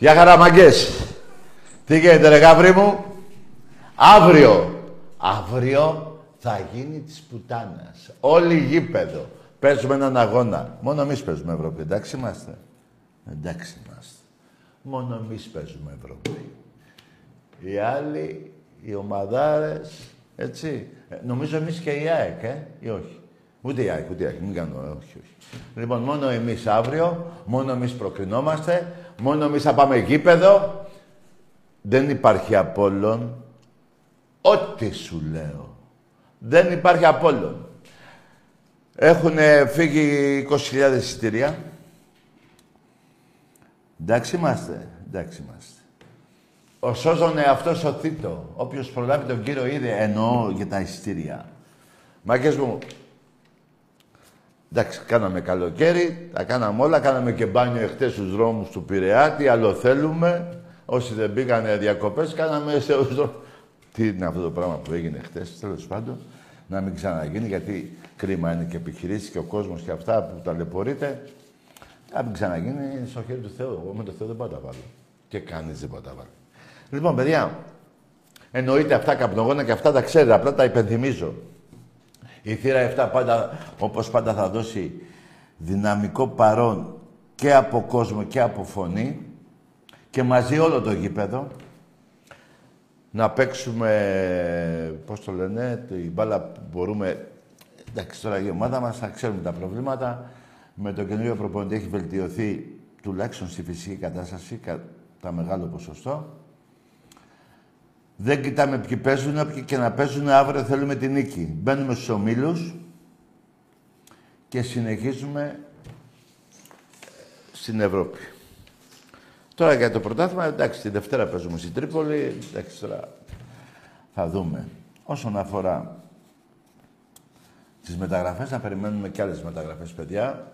Γεια χαραμαγκές. Τι γίνεται ρε γαύρι μου; Αύριο. Αύριο θα γίνει της πουτάνας. Όλοι γήπεδο. Παίζουμε έναν αγώνα. Μόνο εμείς παίζουμε Ευρώπη. Εντάξει είμαστε; Εντάξει είμαστε. Μόνο εμείς παίζουμε Ευρώπη. Οι άλλοι, οι ομαδάρες, έτσι. Ε, νομίζω εμείς και η ΑΕΚ, ε, ή όχι. Ούτε η ΑΕΚ, ούτε η ΑΕΚ. Μην κάνω, ε, όχι, όχι. Λοιπόν, μόνο εμείς αύριο, μόνο εμείς προκρινόμαστε, μόνο εμείς θα πάμε γήπεδο. Δεν υπάρχει Απόλλων. Ό,τι σου λέω. Δεν υπάρχει Απόλλων. Έχουν φύγει 20.000 εισιτήρια. Εντάξει είμαστε. Εντάξει είμαστε. Ο σώζον εαυτό ο θήτο. Όποιος προλάβει τον κύριο είδε, εννοώ για τα εισιτήρια. Μάγκες μου, εντάξει, κάναμε καλοκαίρι, τα κάναμε όλα, κάναμε και μπάνιο εχθές στους δρόμους του Πειραιά, τι άλλο θέλουμε. Όσοι δεν πήγανε διακοπές, κάναμε σε δρόμους. Τι είναι αυτό το πράγμα που έγινε χτες, τέλος πάντων. Να μην ξαναγίνει, γιατί κρίμα είναι και επιχειρήσεις και ο κόσμος και αυτά που ταλαιπωρείται. Να μην ξαναγίνει στο χέρι του Θεού. Εγώ με το Θεό δεν πάω τα βάλω. Και κανείς δεν πάω τα βάλω. Λοιπόν, παιδιά, εννοείται αυτά καπνογόνα και αυτά τα ξέρετε, απλά τα υπενθυμίζω. Η θύρα 7 πάντα, όπως πάντα θα δώσει δυναμικό παρόν και από κόσμο και από φωνή και μαζί όλο το γήπεδο να παίξουμε, πώς το λένε, η μπάλα που μπορούμε... Εντάξει, τώρα η ομάδα μας θα ξέρουμε τα προβλήματα. Με το καινούριο προπονητή έχει βελτιωθεί τουλάχιστον στη φυσική κατάσταση κατά μεγάλο ποσοστό. Δεν κοιτάμε ποιοι παίζουν, όποιοι και να παίζουν αύριο θέλουμε την νίκη. Μπαίνουμε στους ομίλους και συνεχίζουμε στην Ευρώπη. Τώρα για το πρωτάθλημα, εντάξει, τη Δευτέρα παίζουμε στην Τρίπολη, εντάξει, τώρα θα δούμε. Όσον αφορά τις μεταγραφές, να περιμένουμε και άλλες μεταγραφές, παιδιά.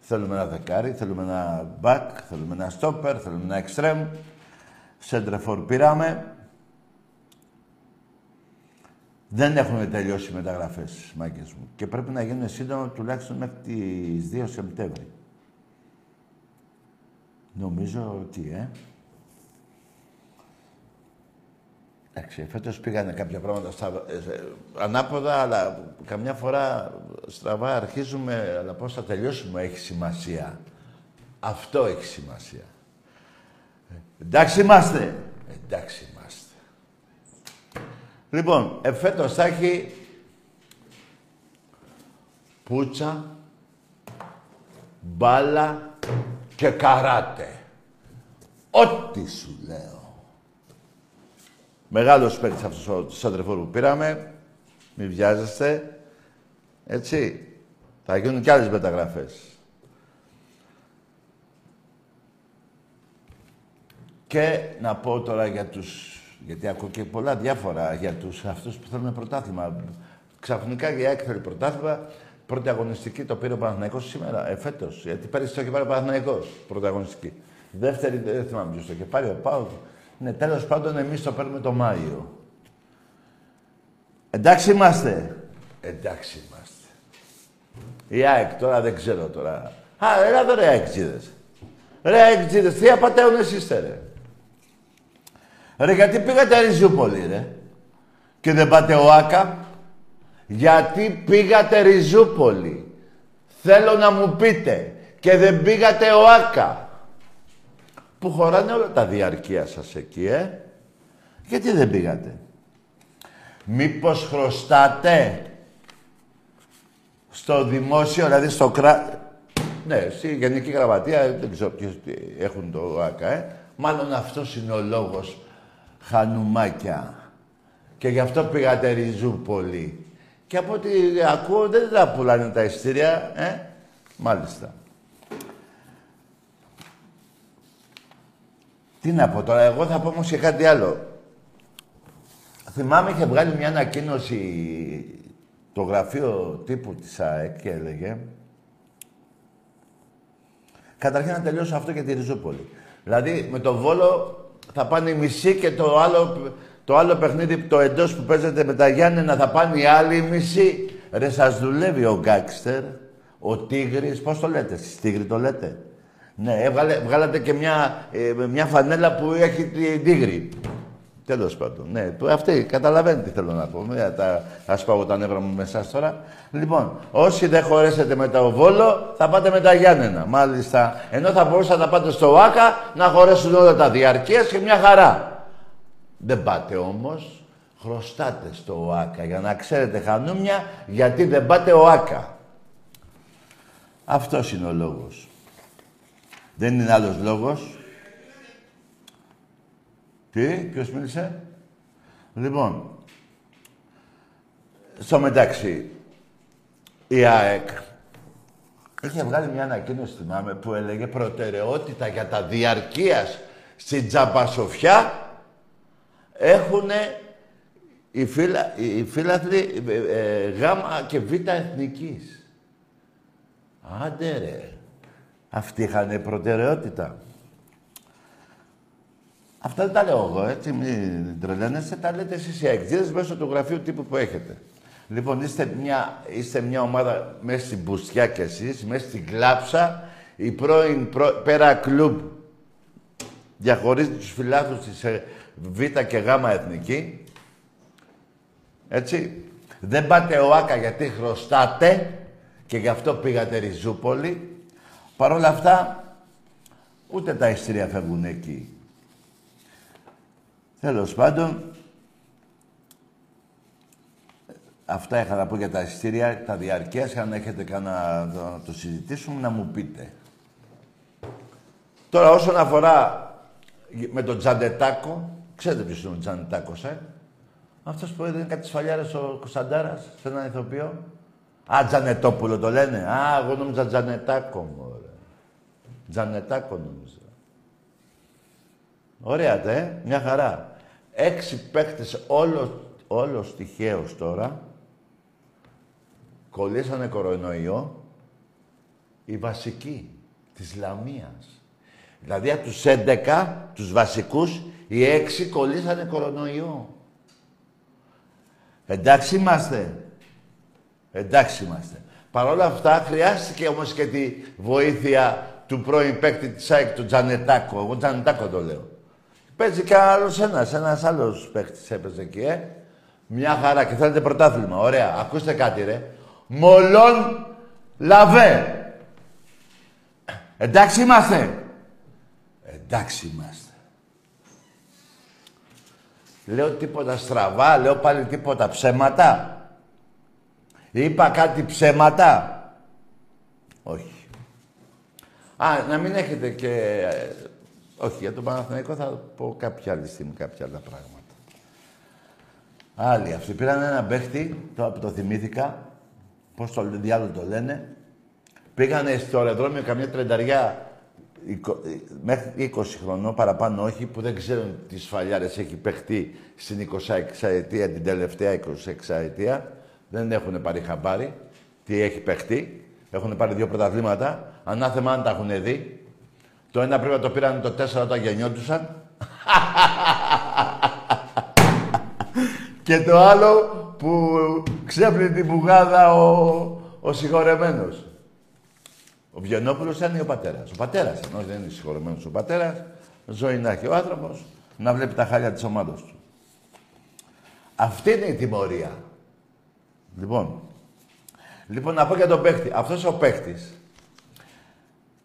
Θέλουμε ένα δεκάρι, θέλουμε ένα back, θέλουμε ένα stopper, θέλουμε ένα extreme. Σέντρεφορ πήραμε. Δεν έχουν τελειώσει οι μεταγραφές, μάγκες μου. Και πρέπει να γίνουν σύντομα τουλάχιστον μέχρι τις 2 Σεπτέμβρη. Νομίζω ότι, ε. Εντάξει, φέτος πήγανε κάποια πράγματα στα, ε, ανάποδα, αλλά καμιά φορά στραβά αρχίζουμε, αλλά πώς θα τελειώσουμε έχει σημασία. Αυτό έχει σημασία. Ε, εντάξει είμαστε. Εντάξει είμαστε. Λοιπόν, εφέτος θα έχει πούτσα, μπάλα και καράτε. Ό,τι σου λέω. Μεγάλος παίκτης αυτός ο σαντρεφόρ που πήραμε. Μην βιάζεστε. Έτσι. Θα γίνουν κι άλλες μεταγραφές. Και να πω τώρα για τους... Γιατί ακούω και πολλά διάφορα για τους αυτούς που θέλουν πρωτάθλημα. Ξαφνικά για έκθελη πρωτάθλημα Πρώτη αγωνιστική το πήρε ο Παναθηναϊκός σήμερα, ε, φέτος. Γιατί πέρυσι το είχε πάρει ο Παναθηναϊκός, πρώτη αγωνιστική. Δεύτερη, δεν θυμάμαι ποιος το είχε πάρει, ο Πάου. Ναι, τέλος πάντων εμείς το παίρνουμε το Μάιο. Εντάξει είμαστε. Εντάξει είμαστε. Η ΑΕΚ τώρα δεν ξέρω τώρα. Α, έλα εδώ ρε αεξίδες. Ρε αεξίδες, τι απαταίωνες είστε ρε. Ρε γιατί πήγατε Ριζούπολη ρε. Και δεν πάτε ο Άκα. Γιατί πήγατε Ριζούπολη. Θέλω να μου πείτε. Και δεν πήγατε Άκα. Που χωράνε όλα τα διαρκεία σας εκεί, ε. Γιατί δεν πήγατε. Μήπως χρωστάτε στο δημόσιο, δηλαδή στο κράτος. Ναι, στη Γενική Γραμματεία, δεν ξέρω ποιοι έχουν το ΆΚΑ, ε. Μάλλον αυτός είναι ο λόγος χανουμάκια. Και γι' αυτό πήγατε Ριζούπολη. Και από ό,τι ακούω δεν τα πουλάνε τα ειστήρια, ε; Μάλιστα. Τι να πω τώρα, εγώ θα πω όμως και κάτι άλλο. Θυμάμαι είχε βγάλει μια ανακοίνωση το γραφείο τύπου της ΑΕΚ και έλεγε Καταρχήν να τελειώσω αυτό και τη Ριζούπολη. Δηλαδή με το Βόλο θα πάνε οι μισοί και το άλλο το άλλο παιχνίδι, το εντός που παίζεται με τα Γιάννενα, θα πάνε οι άλλοι μισή. Ρε, σας δουλεύει ο γκάξτερ, ο τίγρης, πώς το λέτε, εσείς τίγρη το λέτε; Ναι, έβγαλε, βγάλατε και μια, ε, μια φανέλα που έχει την τίγρη. Τέλος πάντων. Ναι, αυτή καταλαβαίνετε τι θέλω να πω. Μην τα ασπάγω τα νεύρα μου με εσάς τώρα. Λοιπόν, όσοι δεν χωρέσετε με το Βόλο, θα πάτε με τα Γιάννενα. Μάλιστα. Ενώ θα μπορούσατε να πάτε στο ΆΚΑ να χωρέσουν όλα τα διαρκεία και μια χαρά. Δεν πάτε όμως. Χρωστάτε στο ΟΑΚΑ για να ξέρετε χανούμια γιατί δεν πάτε ΟΑΚΑ. Αυτός είναι ο λόγος. Δεν είναι άλλος λόγος. Τι, ποιος μίλησε; Λοιπόν, στο μεταξύ, η ΑΕΚ είχε βγάλει μια ανακοίνωση, θυμάμαι, που έλεγε προτεραιότητα για τα διαρκείας στην Τζαμπασοφιά έχουν οι, φύλα, οι φύλαθλοι ε, ε, γάμα και β εθνικής. Άντε ρε. Αυτοί είχαν προτεραιότητα. Αυτά δεν τα λέω εγώ, έτσι, μην τρελαίνεστε, τα λέτε εσείς οι αεξίδες μέσω του γραφείου τύπου που έχετε. Λοιπόν, είστε μια, είστε μια ομάδα μέσα στην Μπουστιά κι εσείς, μέσα στην Κλάψα, η πρώην προ, πέρα κλουμπ διαχωρίζει τους φιλάθλους της ε, Β και Γ εθνική. Έτσι. Δεν πάτε ΟΑΚΑ γιατί χρωστάτε και γι' αυτό πήγατε Ριζούπολη. Παρ' όλα αυτά, ούτε τα ιστήρια φεύγουν εκεί. Τέλος πάντων, αυτά είχα να πω για τα εισιτήρια, τα διαρκεία. Αν έχετε κανένα να το συζητήσουμε, να μου πείτε. Τώρα, όσον αφορά με τον Τζαντετάκο, ξέρετε ποιος είναι ο Τζαντετάκος, ε; Αυτός που έδινε κάτι σφαλιάρες ο Κωνσταντάρας σε έναν ηθοποιό. Α, Τζανετόπουλο το λένε. Α, εγώ νόμιζα Τζανετάκο, μωρέ. Τζανετάκο νόμιζα. Ωραία, τε, μια χαρά. Έξι παίκτες όλος, όλος τυχαίος τώρα κολλήσανε κορονοϊό οι βασικοί της Λαμίας. Δηλαδή από τους 11, τους βασικούς, οι έξι κολλήσανε κορονοϊό. Εντάξει είμαστε. Εντάξει είμαστε. Παρ' όλα αυτά χρειάστηκε όμως και τη βοήθεια του πρώην παίκτη της ΑΕΚ, του Τζανετάκο. Εγώ Τζανετάκο το λέω. Παίζει και άλλος ένας, ένας άλλος παίχτης έπαιζε εκεί, ε. Μια χαρά και θέλετε πρωτάθλημα. Ωραία. Ακούστε κάτι, ρε. Μολόν λαβέ. Εντάξει είμαστε. Εντάξει είμαστε. Λέω τίποτα στραβά, λέω πάλι τίποτα ψέματα. Είπα κάτι ψέματα. Όχι. Α, να μην έχετε και όχι, για τον Παναθηναϊκό θα πω κάποια άλλη στιγμή κάποια άλλα πράγματα. Άλλοι αυτοί. Πήραν ένα παίχτη, τώρα που το θυμήθηκα, πώς το διάλογο το λένε, πήγανε στο αεροδρόμιο καμιά τρενταριά μέχρι 20 χρονών, παραπάνω όχι, που δεν ξέρουν τις σφαλιάρες έχει παιχτεί στην 26 ετία, την τελευταία 26 ετία. Δεν έχουν πάρει χαμπάρι τι έχει παιχτεί. Έχουν πάρει δύο πρωταθλήματα. Ανάθεμα αν τα έχουν δει. Το ένα πρέπει να το πήραν το 4 όταν γεννιόντουσαν. και το άλλο που ξέπλυνε την πουγάδα ο, ο συγχωρεμένος. Ο Βιενόπουλος ήταν ο πατέρας. Ο πατέρας, ενώ δεν είναι συγχωρεμένος ο πατέρας, ζωή να έχει ο άνθρωπος, να βλέπει τα χάλια της ομάδας του. Αυτή είναι η τιμωρία. Λοιπόν, λοιπόν να πω για τον παίχτη. Αυτός ο παίχτης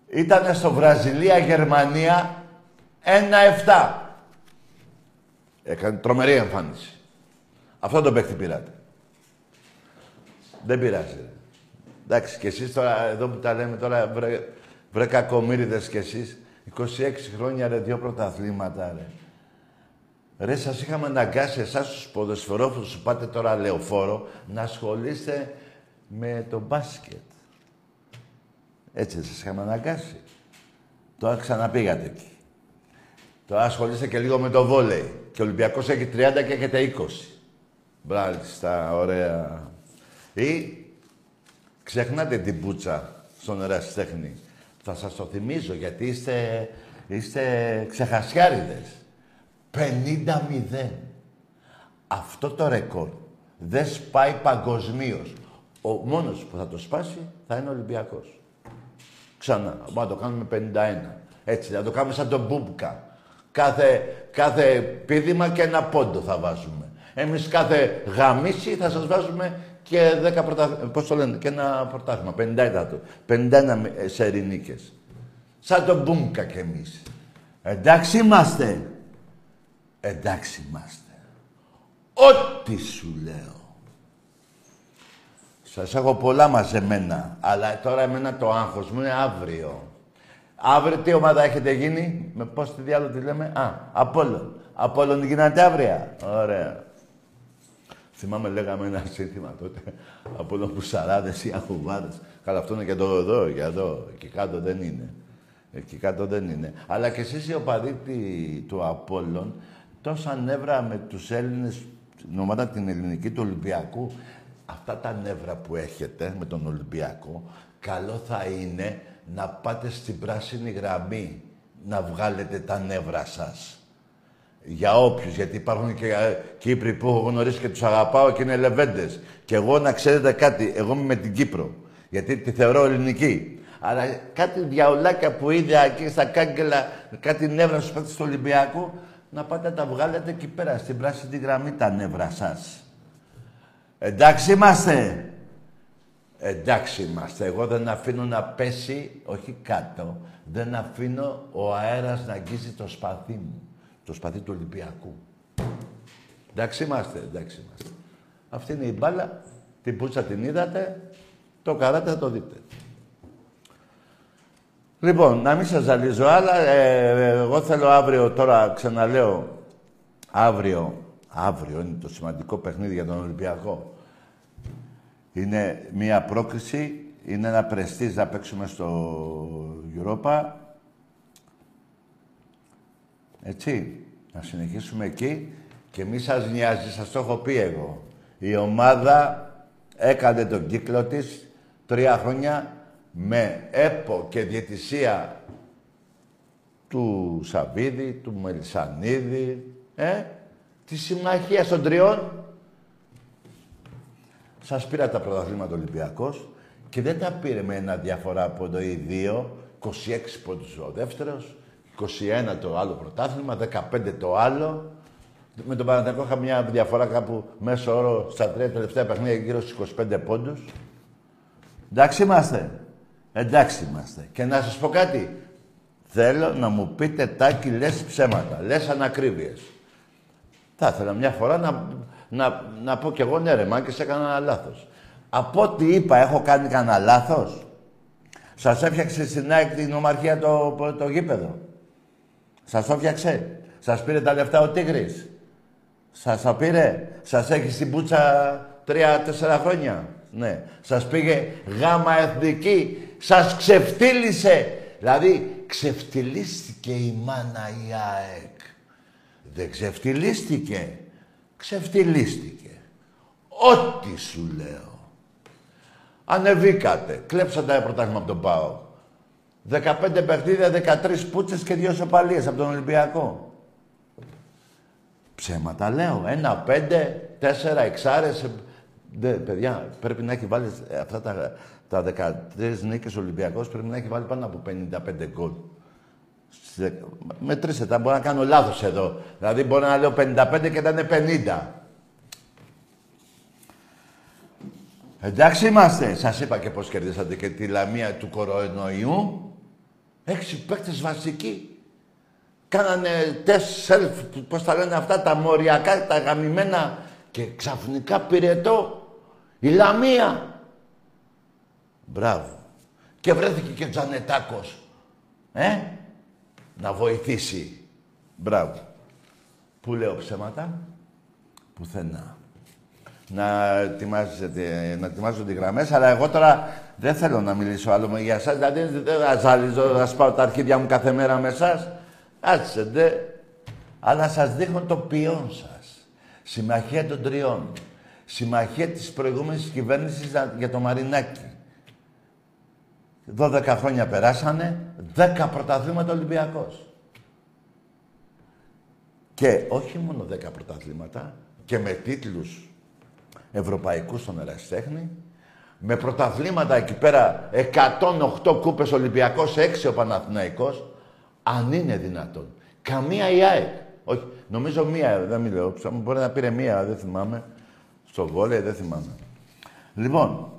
ήταν στο Βραζιλία-Γερμανία 1-7. Έκανε τρομερή εμφάνιση. Αυτό τον παίχτη πήρατε. Δεν πειράζει. Εντάξει, και εσείς τώρα, εδώ που τα λέμε τώρα, βρε, βρε κακομύριδες κι εσείς, 26 χρόνια ρε, δύο πρωταθλήματα ρε. Ρε, σας είχαμε αναγκάσει εσάς τους ποδοσφαιρόφιλους που πάτε τώρα λεωφόρο να ασχολείστε με το μπάσκετ. Έτσι σας είχαμε αναγκάσει. Τώρα ξαναπήγατε εκεί. Τώρα ασχολείστε και λίγο με το βόλεϊ. Και ο Ολυμπιακός έχει 30 και έχετε 20. Μπράλιστα, ωραία. Ή ξεχνάτε την πούτσα στον ερασιτέχνη. Θα σας το θυμίζω γιατί είστε, είστε ξεχασιάριδες. 50-0. Αυτό το ρεκόρ δεν σπάει παγκοσμίως. Ο μόνος που θα το σπάσει θα είναι ο Ολυμπιακός. Ξανά. Μπορούμε να το κάνουμε 51. Έτσι, να το κάνουμε σαν τον Μπούμπκα. Κάθε, κάθε πίδημα και ένα πόντο θα βάζουμε. Εμείς κάθε γαμίση θα σας βάζουμε και 10 πρωταθλήματα. Πώς το λένε, και ένα πρωτάθλημα. 51 51 σερινίκες. Σαν τον Μπούμπκα κι εμείς. Εντάξει είμαστε. Εντάξει είμαστε. Ό,τι σου λέω. Σας έχω πολλά μαζεμένα, αλλά τώρα εμένα το άγχος μου είναι αύριο. Αύριο τι ομάδα έχετε γίνει, με πώς τη διάλογο τη λέμε, α, Απόλλων. Απόλλων γίνατε αύριο. Ωραία. Θυμάμαι λέγαμε ένα σύνθημα τότε, Απόλλων Πουσαράδες ή Αχουβάδες. Καλά αυτό είναι και το εδώ, για εδώ, εκεί κάτω δεν είναι. Εκεί κάτω δεν είναι. Αλλά και εσείς οι οπαδοί του Απόλλων, τόσα νεύρα με τους Έλληνες, την ομάδα την ελληνική του Ολυμπιακού, αυτά τα νεύρα που έχετε με τον Ολυμπιακό, καλό θα είναι να πάτε στην πράσινη γραμμή να βγάλετε τα νεύρα σας. Για όποιους, γιατί υπάρχουν και ε, Κύπροι που έχω γνωρίσει και τους αγαπάω και είναι λεβέντες. Και εγώ να ξέρετε κάτι, εγώ είμαι με την Κύπρο, γιατί τη θεωρώ ελληνική. Αλλά κάτι διαολάκια που είδα εκεί στα κάγκελα, κάτι νεύρα στους παίκτες του Ολυμπιακού, να πάτε να τα βγάλετε εκεί πέρα, στην πράσινη γραμμή τα νεύρα σας. Εντάξει είμαστε. Εντάξει είμαστε. Εγώ δεν αφήνω να πέσει, όχι κάτω, δεν αφήνω ο αέρας να αγγίζει το σπαθί μου. Το σπαθί του Ολυμπιακού. Εντάξει είμαστε, εντάξει είμαστε. Αυτή είναι η μπάλα. Την πούτσα την είδατε. Το καράτε θα το δείτε. Λοιπόν, να μην σας ζαλίζω άλλα. Ε, εγώ θέλω αύριο, τώρα ξαναλέω, αύριο, αύριο είναι το σημαντικό παιχνίδι για τον Ολυμπιακό. Είναι μία πρόκληση, είναι ένα πρεστής να παίξουμε στο Europa. Έτσι, να συνεχίσουμε εκεί και μη σας νοιάζει, σας το έχω πει εγώ. Η ομάδα έκανε τον κύκλο της τρία χρόνια με έπο και διαιτησία του Σαββίδη, του Μελισανίδη, ε, τη συμμαχία των τριών. Σας πήρα τα πρωταθλήματα Ολυμπιακός και δεν τα πήρε με ένα διαφορά από το ή δύο, 26 πόντους ο δεύτερος, 21 το άλλο πρωτάθλημα, 15 το άλλο. Με τον Παναθηναϊκό είχα μια διαφορά κάπου μέσω όρο στα τρία τελευταία παιχνίδια γύρω στους 25 πόντους. Εντάξει είμαστε. Εντάξει είμαστε. Και να σας πω κάτι. Θέλω να μου πείτε τάκι λες ψέματα, λες ανακρίβειες. Θα ήθελα μια φορά να, να, να πω κι εγώ ναι ρε Μάκης έκανα ένα λάθος. Από ό,τι είπα έχω κάνει κανένα λάθος; Σας έφτιαξε στην ΑΕΚ την ομαρχία το, το, γήπεδο; Σας το έφτιαξε; Σας πήρε τα λεφτά ο Τίγρης; Σας τα πήρε; Σας έχει στην πουτσα τρία-τέσσερα χρόνια; Ναι. Σας πήγε γάμα εθνική; Σας ξεφτύλισε; Δηλαδή, ξεφτυλίστηκε η μάνα η ΑΕΚ. Δεν ξεφτυλίστηκε. Ξεφτυλίστηκε. Ό,τι σου λέω. Ανεβήκατε. Κλέψατε ένα πρωτάθλημα από τον ΠΑΟ. 15 παιχνίδια, 13 πούτσες και δύο σοπαλίες από τον Ολυμπιακό. Ψέματα λέω. Ένα, πέντε, τέσσερα, εξάρες. Δε, παιδιά, πρέπει να έχει βάλει αυτά τα, τα 13 νίκες Ολυμπιακός, πρέπει να έχει βάλει πάνω από 55 γκολ. Μετρήστε τα, μπορώ να κάνω λάθος εδώ. Δηλαδή μπορεί να λέω 55 και ήταν 50. Εντάξει είμαστε. Σας είπα και πώς κερδίσατε και τη λαμία του κορονοϊού. Έξι παίκτες βασικοί. Κάνανε τεστ self, πώς τα λένε αυτά, τα μοριακά, τα γαμημένα και ξαφνικά πυρετό η Λαμία. Μπράβο. Και βρέθηκε και ο Τζανετάκος. Ε, να βοηθήσει. Μπράβο. Πού λέω ψέματα; Πουθενά. Να ετοιμάζετε, να ετοιμάζονται οι γραμμές, αλλά εγώ τώρα δεν θέλω να μιλήσω άλλο για εσάς. Δηλαδή δεν θα ζαλίζω να σπάω τα αρχίδια μου κάθε μέρα με εσάς. Άτσετε. Αλλά σας δείχνω το ποιόν σας. Συμμαχία των τριών. Συμμαχία της προηγούμενης κυβέρνησης για το Μαρινάκι. 12 χρόνια περάσανε, 10 πρωταθλήματα Ολυμπιακός. Και όχι μόνο 10 πρωταθλήματα, και με τίτλους ευρωπαϊκούς στον Εραστέχνη, Με πρωταθλήματα εκεί πέρα, 108 κούπες Ολυμπιακός, 6 ο Παναθηναϊκός, αν είναι δυνατόν. Καμία η ΑΕΚ. Όχι, νομίζω μία, δεν μιλάω. Μπορεί να πήρε μία, δεν θυμάμαι. Στο βόλεϊ, δεν θυμάμαι. Λοιπόν,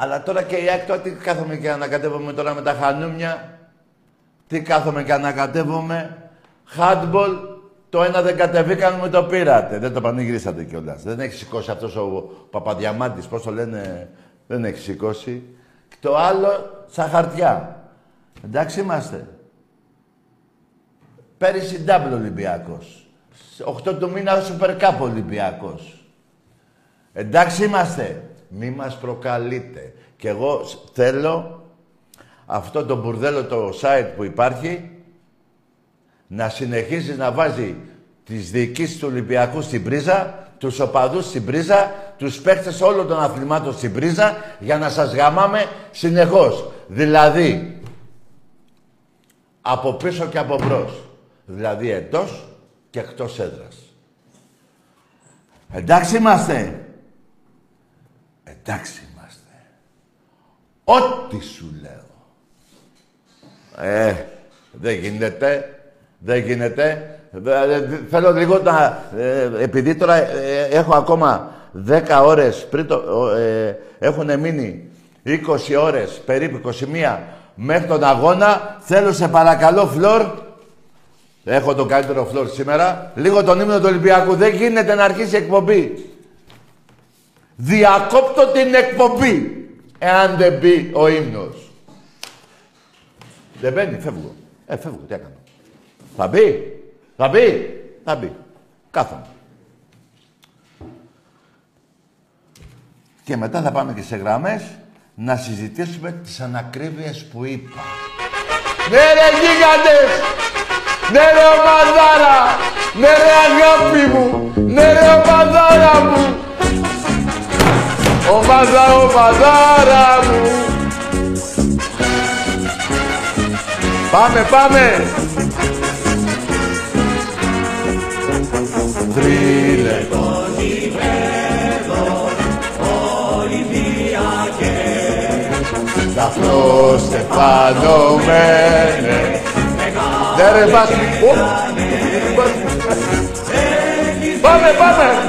αλλά τώρα και η ΑΕΚ τώρα τι κάθομαι και ανακατεύομαι τώρα με τα χανούμια; Τι κάθομαι και ανακατεύομαι; Handball, το ένα δεν κατεβήκαν, με το πήρατε. Δεν το πανηγυρίσατε κιόλας. Δεν έχει σηκώσει αυτός ο Παπαδιαμάντης, πώς το λένε, δεν έχει σηκώσει. Το άλλο στα χαρτιά. Εντάξει είμαστε. Πέρυσι ντάμπλ Ολυμπιακός. 8 του μήνα Super Cup Ολυμπιακός. Εντάξει είμαστε. Μη μας προκαλείτε. Και εγώ θέλω αυτό το μπουρδέλο το site που υπάρχει να συνεχίζεις να βάζει τις διοικήσεις του Ολυμπιακού στην πρίζα, τους οπαδούς στην πρίζα, τους παίχτες όλων των αθλημάτων στην πρίζα για να σας γαμάμε συνεχώς. Δηλαδή, από πίσω και από μπρος. Δηλαδή εντός και εκτός έδρας. Εντάξει είμαστε. Εντάξει είμαστε. Ό,τι σου λέω. Ε, δεν γίνεται. Δεν γίνεται. Θέλω λίγο να... Ε, επειδή τώρα ε, έχω ακόμα 10 ώρες πριν το... Ε, έχουν μείνει 20 ώρες, περίπου 21, μέχρι τον αγώνα. Θέλω σε παρακαλώ, Φλόρ, έχω το καλύτερο Φλόρ σήμερα, λίγο τον ύμνο του Ολυμπιακού. Δεν γίνεται να αρχίσει η εκπομπή. Διακόπτω την εκπομπή, εάν δεν μπει ο ύμνος. Δεν μπαίνει, φεύγω. Ε, φεύγω, τι έκανα. Θα μπει. Θα μπει. Θα μπει. Κάθομαι. Και μετά θα πάμε και σε γραμμές να συζητήσουμε τις ανακρίβειες που είπα. Ναι ρε γίγαντες! Ναι ρε ομαδάρα! Ναι ρε αγάπη μου! Ναι ρε ομαδάρα μου! Ομάδα, ομαδάρα μου! Πάμε, πάμε! Θρύλε. Δαφνό Στεφάνο μένε. Ναι ρε Πάμε, πάμε.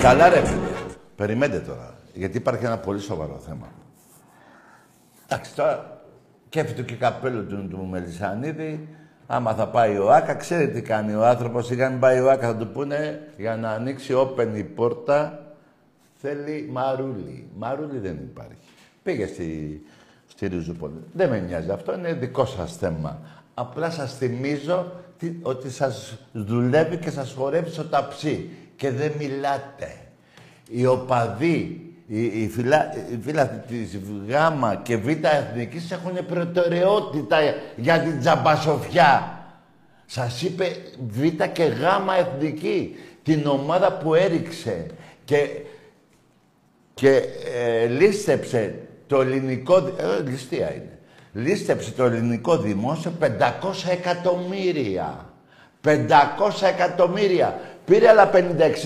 Καλά ρε φίλε. Περιμένετε τώρα. Γιατί υπάρχει ένα πολύ σοβαρό θέμα. Εντάξει, τώρα κέφι και καπέλο του, του Μελισανίδη. Άμα θα πάει ο Άκα, ξέρει τι κάνει ο άνθρωπος. Ή αν πάει ο Άκα, θα του πούνε για να ανοίξει open η πόρτα θέλει μαρούλι. Μαρούλι δεν υπάρχει. Πήγε στη, στη Ριζούπολη. Δεν με νοιάζει αυτό, είναι δικό σας θέμα. Απλά σας θυμίζω ότι σας δουλεύει και σας χορεύει στο ταψί και δεν μιλάτε. Οι οπαδοί οι, οι, φυλα, οι της Γ και Β Εθνικής έχουν προτεραιότητα για την τζαμπασοφιά. Σας είπε Β και Γ Εθνική, την ομάδα που έριξε και, και ε, λίστεψε το ελληνικό... Ε, ληστεία είναι. Λίστεψε το ελληνικό δημόσιο 500 εκατομμύρια. 500 εκατομμύρια. Πήρε άλλα 50-60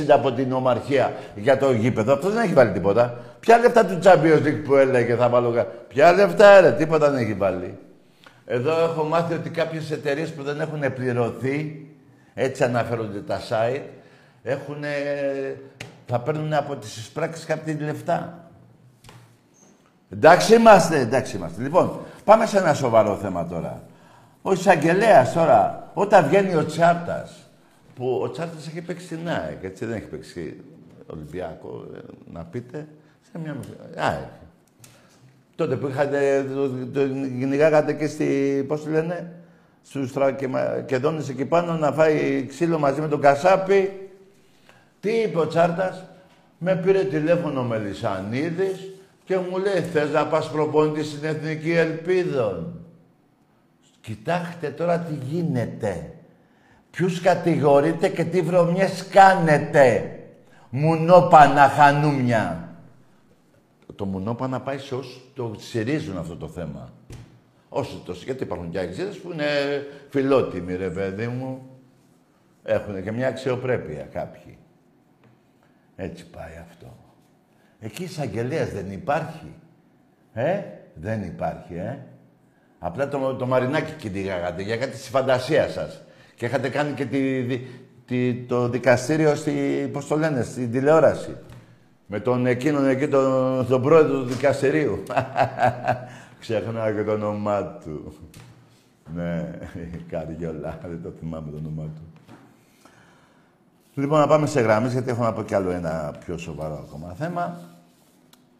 από την ομαρχία για το γήπεδο. Αυτός δεν έχει βάλει τίποτα. Ποια λεφτά του Champions League που έλεγε θα βάλω. Ποια λεφτά, ρε, τίποτα δεν έχει βάλει. Εδώ έχω μάθει ότι κάποιες εταιρείες που δεν έχουν πληρωθεί, έτσι αναφέρονται τα site, έχουν, θα παίρνουν από τις εισπράξεις κάποια λεφτά. Εντάξει είμαστε, εντάξει είμαστε. Λοιπόν, πάμε σε ένα σοβαρό θέμα τώρα. Ο εισαγγελέας τώρα, όταν βγαίνει ο Τσάρτας, που ο Τσάρτας έχει παίξει στην ΑΕΚ, έτσι δεν έχει παίξει Ολυμπιακό, ε, να πείτε, σε μια ΑΕΚ. Τότε που είχατε, το, το κυνηγάγατε και στη, πώς το λένε, στους τρακεδόνες εκεί πάνω να φάει ξύλο μαζί με τον Κασάπη. Τι είπε ο Τσάρτας. Με πήρε τηλέφωνο ο Μελισανίδης και μου λέει θες να πας προπονητής στην Εθνική Ελπίδων. Κοιτάξτε τώρα τι γίνεται. Ποιους κατηγορείτε και τι βρωμιές κάνετε; Μουνόπανα χανούμια. Το μουνόπανα πάει σε όσους το συρίζουν αυτό το θέμα. Όσο το γιατί υπάρχουν και αξίες που είναι φιλότιμοι, ρε παιδί μου. Έχουν και μια αξιοπρέπεια κάποιοι. Έτσι πάει αυτό. Εκεί εισαγγελέα δεν υπάρχει. Ε, δεν υπάρχει, ε. Απλά το, το μαρινάκι κυνηγάγατε για κάτι στη φαντασίας σας. Και είχατε κάνει και τη, τη, το δικαστήριο στη, πώς το λένε, στην τηλεόραση. Με τον εκείνον εκεί, τον, τον πρόεδρο του δικαστηρίου. Ξέχνα και το όνομά του. ναι, Καριόλα, δεν το θυμάμαι το όνομά του. Λοιπόν, να πάμε σε γράμμες, γιατί έχω να πω κι άλλο ένα πιο σοβαρό ακόμα θέμα.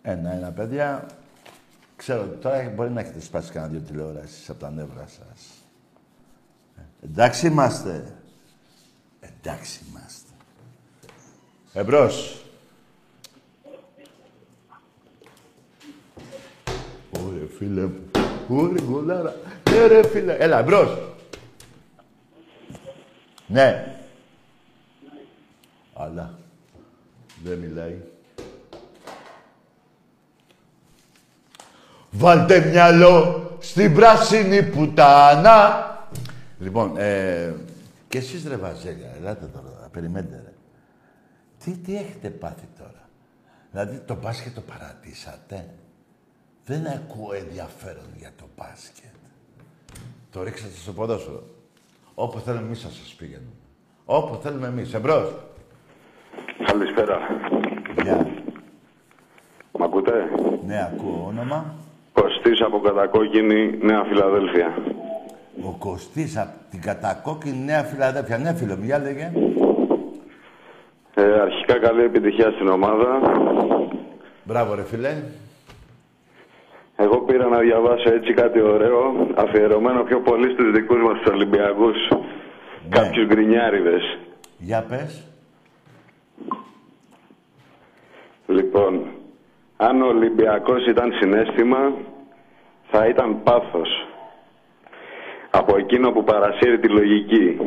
Ένα-ένα, παιδιά. Ξέρω, τώρα μπορεί να έχετε σπάσει κανένα δύο τηλεόρασεις από τα νεύρα σας. Εντάξει είμαστε. Εντάξει είμαστε. Εμπρός. Ωρε φίλε μου. Ωρε γκολάρα. Ναι ρε φίλε. Έλα, εμπρός. Ναι. Αλλά. Δεν μιλάει. Βάλτε μυαλό στην πράσινη πουτάνα. Λοιπόν, ε, και εσείς ρε Βαζέλια, ελάτε τώρα, περιμένετε ρε. Τι, τι έχετε πάθει τώρα; Δηλαδή το μπάσκετ το παρατήσατε; Δεν ακούω ενδιαφέρον για το μπάσκετ. Το ρίξατε στο ποδόσφαιρο. Όπου θέλουμε εμείς θα σας πηγαίνουμε. Όπου θέλουμε εμείς. Εμπρός. Καλησπέρα. Γεια. Μ' ακούτε; Ναι, ακούω. Όνομα. Κωστής από Κατακόκκινη, Νέα Φιλαδέλφια. Ο Κωστής από την κατακόκκινη Νέα Φιλαδέλφια. Ναι, φίλο μου, για λέγε. Ε, αρχικά καλή επιτυχία στην ομάδα. Μπράβο, ρε φίλε. Εγώ πήρα να διαβάσω έτσι κάτι ωραίο, αφιερωμένο πιο πολύ στους δικούς μας τους Ολυμπιακούς. Ναι. Κάποιους γκρινιάριδες. Για πες. Λοιπόν, αν ο Ολυμπιακός ήταν συνέστημα, θα ήταν πάθος. Από εκείνο που παρασύρει τη λογική.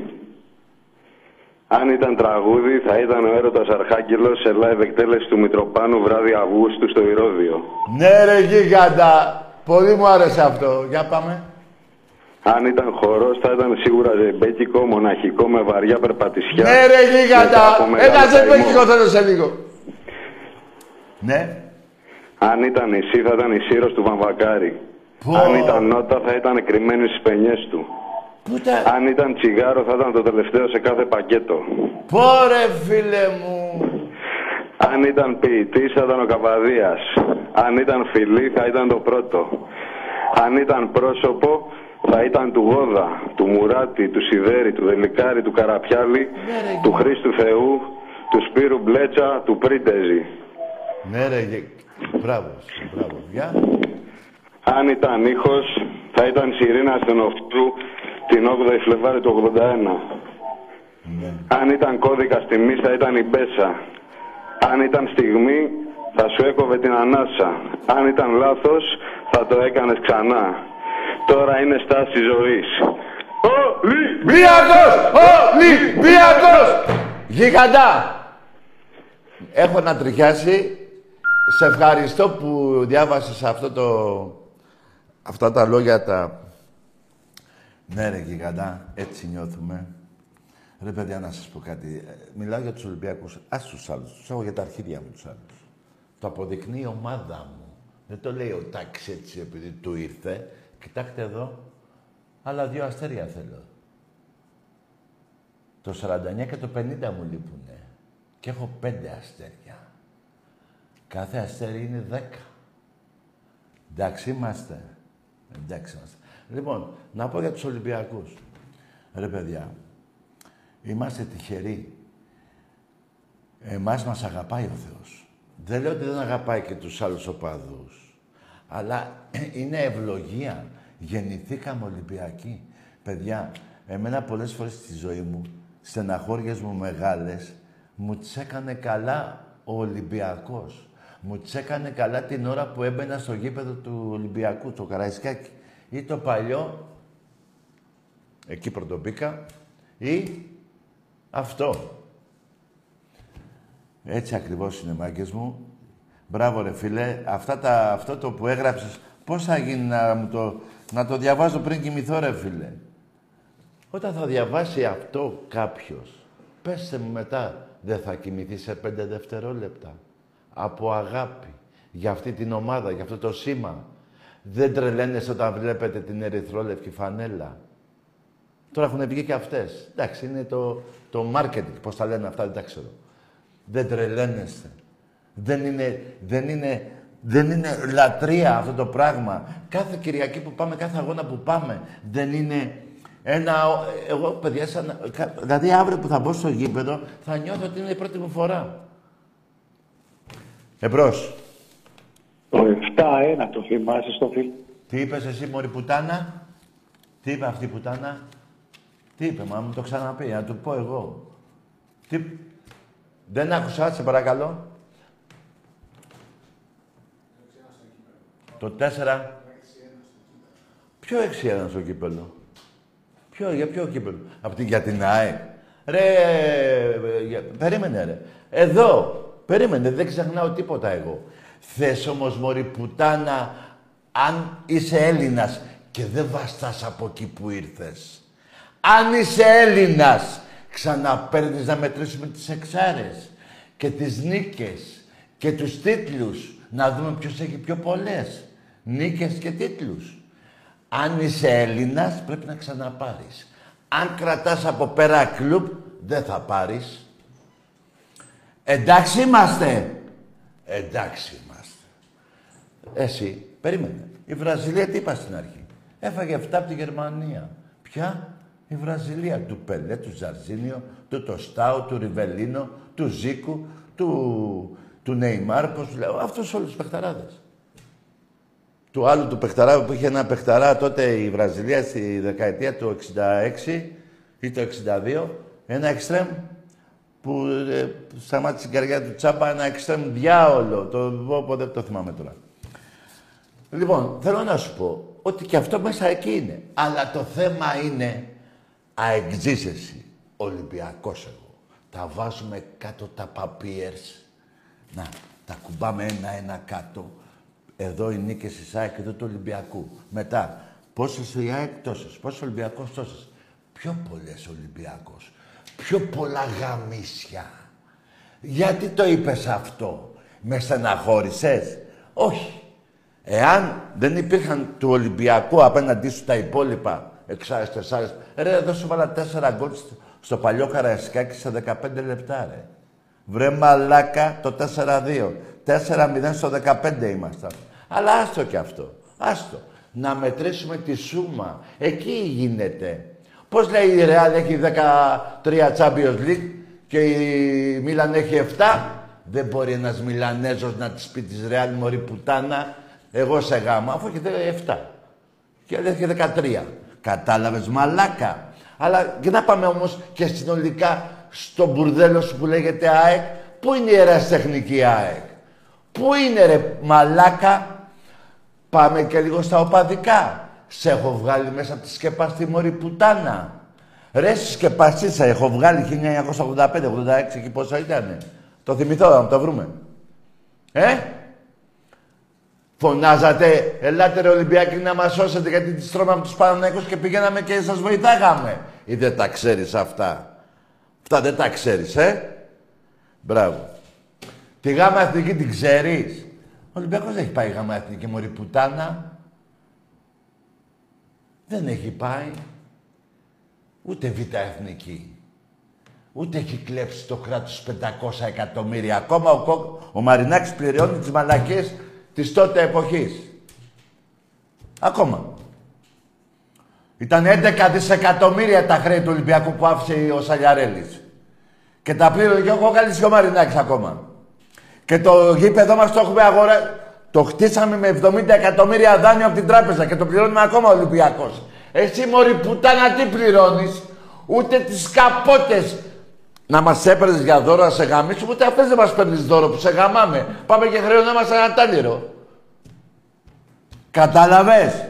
Αν ήταν τραγούδι, θα ήταν ο έρωτας Αρχάγγελος σε live εκτέλεση του Μητροπάνου βράδυ Αυγούστου στο Ηρώδιο. Ναι, ρε γίγαντα. Πολύ μου άρεσε αυτό. Για πάμε. Αν ήταν χορός, θα ήταν σίγουρα ζεμπέκικο, μοναχικό, με βαριά περπατησιά. Ναι, ρε μετά γίγαντα. από μεγάλο Ένα καημό. ζεμπέκικο θέλω σε λίγο. Ναι. Αν ήταν νησί, θα ήταν η Σύρος του Βαμβακάρη. Πω. Αν ήταν νότα, θα ήταν κρυμμένη στις πενιές του. Πού τα... Αν ήταν τσιγάρο, θα ήταν το τελευταίο σε κάθε πακέτο. Πόρε, φίλε μου. Αν ήταν ποιητή, θα ήταν ο Καβαδίας. Αν ήταν φιλή, θα ήταν το πρώτο. Αν ήταν πρόσωπο, θα ήταν του Γόδα, του Μουράτη, του Σιδέρη, του Δελικάρη, του Καραπιάλη, του Χρήστου Θεού, του Σπύρου Μπλέτσα, του Πρίντεζη. Ναι, ρε γε... Μπράβο, σου, μπράβο. Για. Αν ήταν ήχος, θα ήταν Σιρήνα Στενοφτρού την 8η Φλεβάρη του 81. Ναι. Αν ήταν κώδικα τιμή, θα ήταν η Μπέσα. Αν ήταν στιγμή, θα σου έκοβε την ανάσα. Αν ήταν λάθος, θα το έκανες ξανά. Τώρα είναι στάση ζωής. Ολυμπιακός! Ολυμπιακός! Γίγαντα! Έχω να τριχιάσει. Σε ευχαριστώ που διάβασες αυτό το... Αυτά τα λόγια τα... Ναι ρε γίγαντα, έτσι νιώθουμε. Ρε παιδιά, να σας πω κάτι. Ε, Μιλάω για τους Ολυμπιακούς. Ας τους άλλους. Τους έχω για τα αρχίδια μου τους άλλους. Το αποδεικνύει η ομάδα μου. Δεν το λέει ο Τάξη έτσι επειδή του ήρθε. Κοιτάξτε εδώ. Άλλα δύο αστέρια θέλω. Το 49 και το 50 μου λείπουνε. Και έχω πέντε αστέρια. Κάθε αστέρι είναι 10. Εντάξει είμαστε. Εντάξει είμαστε. Λοιπόν, να πω για τους Ολυμπιακούς. Ρε παιδιά, είμαστε τυχεροί. Εμάς μας αγαπάει ο Θεός. Δεν λέω ότι δεν αγαπάει και τους άλλους οπαδούς. Αλλά είναι ευλογία. Γεννηθήκαμε Ολυμπιακοί. Παιδιά, εμένα πολλές φορές στη ζωή μου, στεναχώριες μου μεγάλες, μου τσέκανε καλά ο Ολυμπιακός. Μου τσέκανε καλά την ώρα που έμπαινα στο γήπεδο του Ολυμπιακού, το Καραϊσκάκι. Ή το παλιό, εκεί πρωτοπήκα, ή αυτό. Έτσι ακριβώς είναι, μάγκες μου. Μπράβο, ρε φίλε. Αυτά τα, αυτό το που έγραψες, πώς θα γίνει να, μου το, να το διαβάζω πριν κοιμηθώ, ρε φίλε; Όταν θα διαβάσει αυτό κάποιος, πέστε μου μετά, δεν θα κοιμηθείς σε πέντε δευτερόλεπτα. Από αγάπη. Για αυτή την ομάδα, για αυτό το σήμα. Δεν τρελαίνεσαι όταν βλέπετε την ερυθρόλευκη φανέλα. Τώρα έχουν βγει και αυτές. Εντάξει, είναι το, το marketing, πώς τα λένε αυτά, δεν τα ξέρω. Δεν τρελαίνεστε. Δεν είναι, δεν είναι, δεν είναι λατρεία αυτό το πράγμα. Κάθε Κυριακή που πάμε, κάθε αγώνα που πάμε, δεν είναι ένα... Εγώ, παιδιά, σαν, δηλαδή αύριο που θα μπω στο γήπεδο, θα νιώθω ότι είναι η πρώτη μου φορά. Εμπρός. Το 7-1 το θυμάσαι στο φιλ. Τι είπες εσύ, μωρή πουτάνα; Τι είπε αυτή η πουτάνα; Τι είπε, μα μου το ξαναπεί, να του πω εγώ. Τι... Δεν άκουσα, σε παρακαλώ. Το 4. Ποιο 6-1 στο κύπελο; Ποιο, για ποιο κύπελο; Από την, για την ΑΕΚ. Ρε, για, περίμενε ρε. Εδώ, περίμενε, δεν ξεχνάω τίποτα εγώ. Θες όμως, μωρή πουτάνα, αν είσαι Έλληνας και δεν βαστάς από εκεί που ήρθες. Αν είσαι Έλληνας, ξαναπαίρνεις να μετρήσουμε τις εξάρες και τις νίκες και τους τίτλους. Να δούμε ποιος έχει πιο πολλές νίκες και τίτλους. Αν είσαι Έλληνας, πρέπει να ξαναπάρεις. Αν κρατάς από πέρα κλουμπ, δεν θα πάρεις. Εντάξει είμαστε. Εντάξει είμαστε. Εσύ, περίμενε. Η Βραζιλία τι είπα στην αρχή. Έφαγε 7 από τη Γερμανία. Ποια; Η Βραζιλία. Του Πελέ, του Ζαρζίνιο, του Τοστάου, του Ριβελίνο, του Ζήκου, του, του Νεϊμάρ, πώς λέω. Αυτούς όλους τους παιχταράδες του άλλου του παιχταρά που είχε ένα παιχταρά τότε η Βραζιλία στη δεκαετία του 66 ή το 62, ένα εξτρέμ που ε, σταμάτησε την καρδιά του τσάπα, ένα εξτρέμ διάολο. Το πω δεν το θυμάμαι τώρα. Λοιπόν, θέλω να σου πω ότι και αυτό μέσα εκεί είναι. Αλλά το θέμα είναι αεξίσεση. Ολυμπιακός εγώ. Τα βάζουμε κάτω τα papiers. Να, τα κουμπάμε ένα-ένα κάτω εδώ οι νίκες της ΑΕΚ, εδώ του Ολυμπιακού. Μετά, πόσες η ΑΕΚ, τόσες. Πόσες Ολυμπιακός, τόσες. Πιο πολλές Ολυμπιακός. Πιο πολλά γαμίσια. Γιατί το είπες αυτό, με στεναχώρησες; Όχι. Εάν δεν υπήρχαν του Ολυμπιακού απέναντί σου τα υπόλοιπα εξάρες, τεσσάρες, ρε, εδώ σου βάλα τέσσερα γκολ στο παλιό Καραϊσκάκι σε 15 λεπτά, ρε. Βρε μαλάκα το 4-2. 4-0 στο 15 ήμασταν. Αλλά άστο και αυτό. Άστο. Να μετρήσουμε τη σούμα. Εκεί γίνεται. Πώς λέει η Ρεάλ έχει 13 Champions League και η Μίλαν έχει 7. Δεν μπορεί ένας Μιλανέζος να της πει της Ρεάλ μωρή πουτάνα εγώ σε γάμα, αφού έχει 7. Και λέει έχει 13. Κατάλαβες μαλάκα. Αλλά και να πάμε όμως και συνολικά στο μπουρδέλο σου που λέγεται ΑΕΚ. Πού είναι η ερασιτεχνική ΑΕΚ; Πού είναι ρε μαλάκα. Πάμε και λίγο στα οπαδικά. Σε έχω βγάλει μέσα από τη σκεπαστή μωρή πουτάνα. Ρε σκεπαστή έχω βγάλει 1985-86 και πόσο ήταν. Το θυμηθώ να το βρούμε. Ε, Φωνάζατε, ελάτε ρε Ολυμπιακοί να μας σώσετε γιατί τις τρώμε από τους Παναναϊκούς και πηγαίναμε και σας βοηθάγαμε. Ή δεν τα ξέρεις αυτά. Αυτά δεν τα ξέρεις, ε; Μπράβο. Τη γάμα εθνική την ξέρεις; Ο Ολυμπιακός δεν έχει πάει γάμα εθνική, μωρή πουτάνα. Δεν έχει πάει. Ούτε β' εθνική. Ούτε έχει κλέψει το κράτος 500 εκατομμύρια. Ακόμα ο, ο Μαρινάκης πληρώνει τις μαλακές της τότε εποχής. Ακόμα. Ήταν 11 δισεκατομμύρια τα χρέη του Ολυμπιακού που άφησε ο Σαλιαρέλης. Και τα πλήρωνε και ο Κόκαλης και ο Μαρινάκης ακόμα. Και το γήπεδο μας το έχουμε αγοράσει. Το χτίσαμε με 70 εκατομμύρια δάνειο από την τράπεζα και το πληρώνουμε ακόμα ο Ολυμπιακός. Εσύ μωρή πουτάνα τι πληρώνεις; Ούτε τις καπότες να μας έπαιρνες για δώρο να σε γαμίσουμε, ούτε αυτές δεν μας παίρνεις δώρο που σε γαμάμε. Πάμε και χρεωνόμαστε ένα τάλιρο. Κατάλαβες;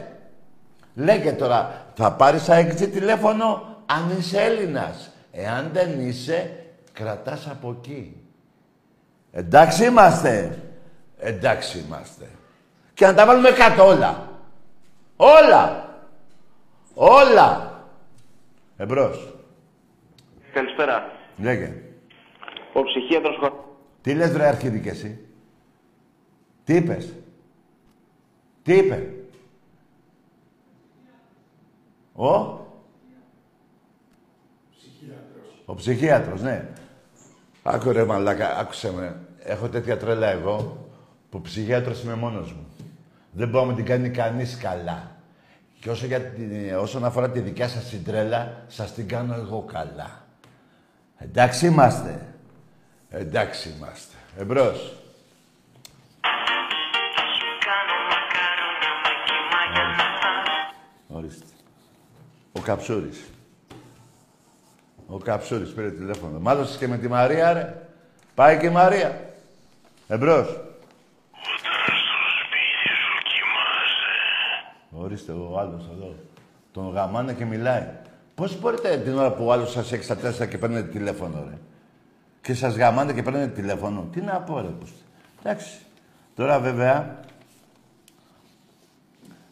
Λέγε τώρα, θα πάρεις αεξή τηλέφωνο αν είσαι Έλληνας. Εάν δεν είσαι, κρατάς από εκεί. Εντάξει είμαστε. Εντάξει είμαστε. Και να τα βάλουμε κάτω όλα. Όλα. Όλα. Εμπρός. Καλησπέρα. Λέγε. Ο ψυχίατρος Τι λες ρε αρχίδι και εσύ; Τι είπες; Τι είπε; Ο; Ο ψυχίατρος, ναι. Άκου ρε μαλάκα, άκουσε με. Έχω τέτοια τρέλα εγώ, που ψυχίατρος είμαι μόνος μου. Δεν μπορώ να την κάνει κανείς καλά. Και όσο για την, όσον αφορά τη δικιά σας την τρέλα, σας την κάνω εγώ καλά. Εντάξει είμαστε. Εντάξει είμαστε. Εμπρός. Ορίστε. Ο Καψούρης. Ο Καψούρης πήρε τηλέφωνο. Μάλωσες και με τη Μαρία, ρε. Πάει και η Μαρία. Εμπρός. Ορίστε, ο άλλος εδώ. Τον γαμάνε και μιλάει. Πώς μπορείτε την ώρα που ο άλλος σας έχει στα τέσσερα και παίρνετε τηλέφωνο, ρε; Και σας γαμάνε και παίρνετε τηλέφωνο. Τι να πω, ρε. Πώς... Εντάξει. Τώρα, βέβαια,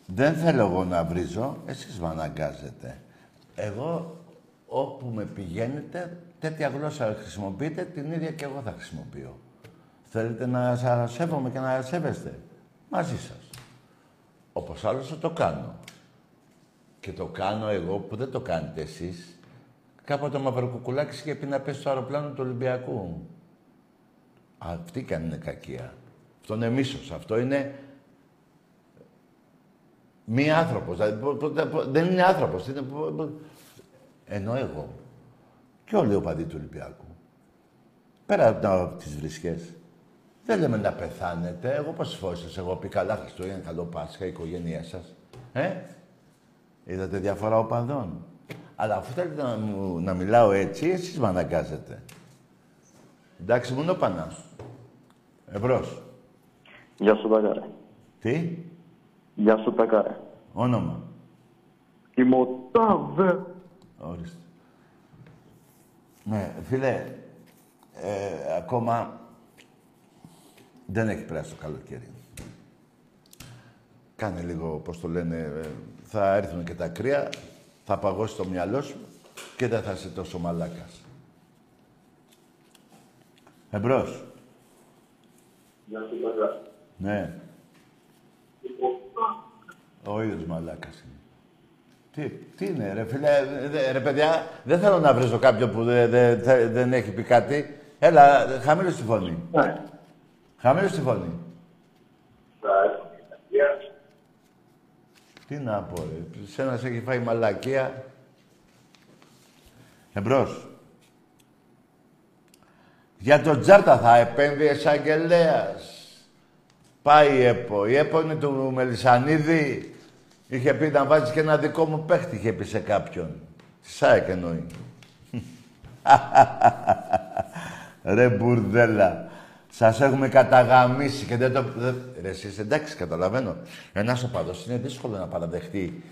δεν θέλω εγώ να βρίζω, εσείς με αναγκάζετε. Εγώ, όπου με πηγαίνετε, τέτοια γλώσσα χρησιμοποιείτε, την ίδια και εγώ θα χρησιμοποιώ. Θέλετε να σας σέβομαι και να σέβεστε. Μαζί σας. Όπως άλλως θα το κάνω. Και το κάνω εγώ που δεν το κάνετε εσείς. Κάποτε ο Μαυροκουκουλάκης είχε πει να πέσει στο αεροπλάνο του Ολυμπιακού. Αυτή κι αν είναι κακία. Αυτό είναι μίσος. Αυτό είναι μη άνθρωπος. Δηλαδή, δεν είναι άνθρωπος. Είναι... Ενώ εγώ και όλοι οι οπαδοί του Ολυμπιακού. Πέρα από τις βρισκές. Δεν λέμε να πεθάνετε. Εγώ πόσες φορές σας έχω πει καλά Χριστούγεννα, καλό Πάσχα, η οικογένειά σας. Ε, είδατε διαφορά οπαδών. Αλλά αφού θέλετε να, να μιλάω έτσι, εσείς με αναγκάζετε. Εντάξει, μόνο πανάς. Εμπρός. Γεια σου, Τακάρε. Τι; Γεια σου, Τακάρε. Όνομα. Είμαι ο Ταβε. Ορίστε. Ναι, φίλε, ε, ακόμα δεν έχει περάσει το καλοκαίρι. Κάνε λίγο, πώς το λένε, ε, θα έρθουν και τα κρύα, θα παγώσει το μυαλό σου και δεν θα είσαι τόσο μαλάκας. Εμπρός. Γεια σου, Τακάρε. Ναι. Ο ίδιος μαλάκας είναι. Τι, τι είναι, ρε φίλε, δε- ρε παιδιά, δεν θέλω να βρίζω κάποιον που δεν δε, θε- δεν έχει πει κάτι. Έλα, χαμήλωσε τη φωνή. Ναι. Χαμήλωσε τη φωνή. Θα έρθω. Γεια σου. Τι να πω, ρε. Σένα σε έχει φάει μαλακία. Εμπρός. Για τον Τζάρτα θα επέμβει εισαγγελέας. Πάει η ΕΠΟ. Η ΕΠΟ είναι του Μελισανίδη. Είχε πει να βάζει και ένα δικό μου παίχτη, είχε πει σε κάποιον. Τη ΣΑΕΚ εννοεί. Ρε μπουρδέλα. Σας έχουμε καταγαμίσει και δεν το... Δεν... Ρε εσείς εντάξει καταλαβαίνω. Ένας οπαδός είναι δύσκολο να παραδεχτεί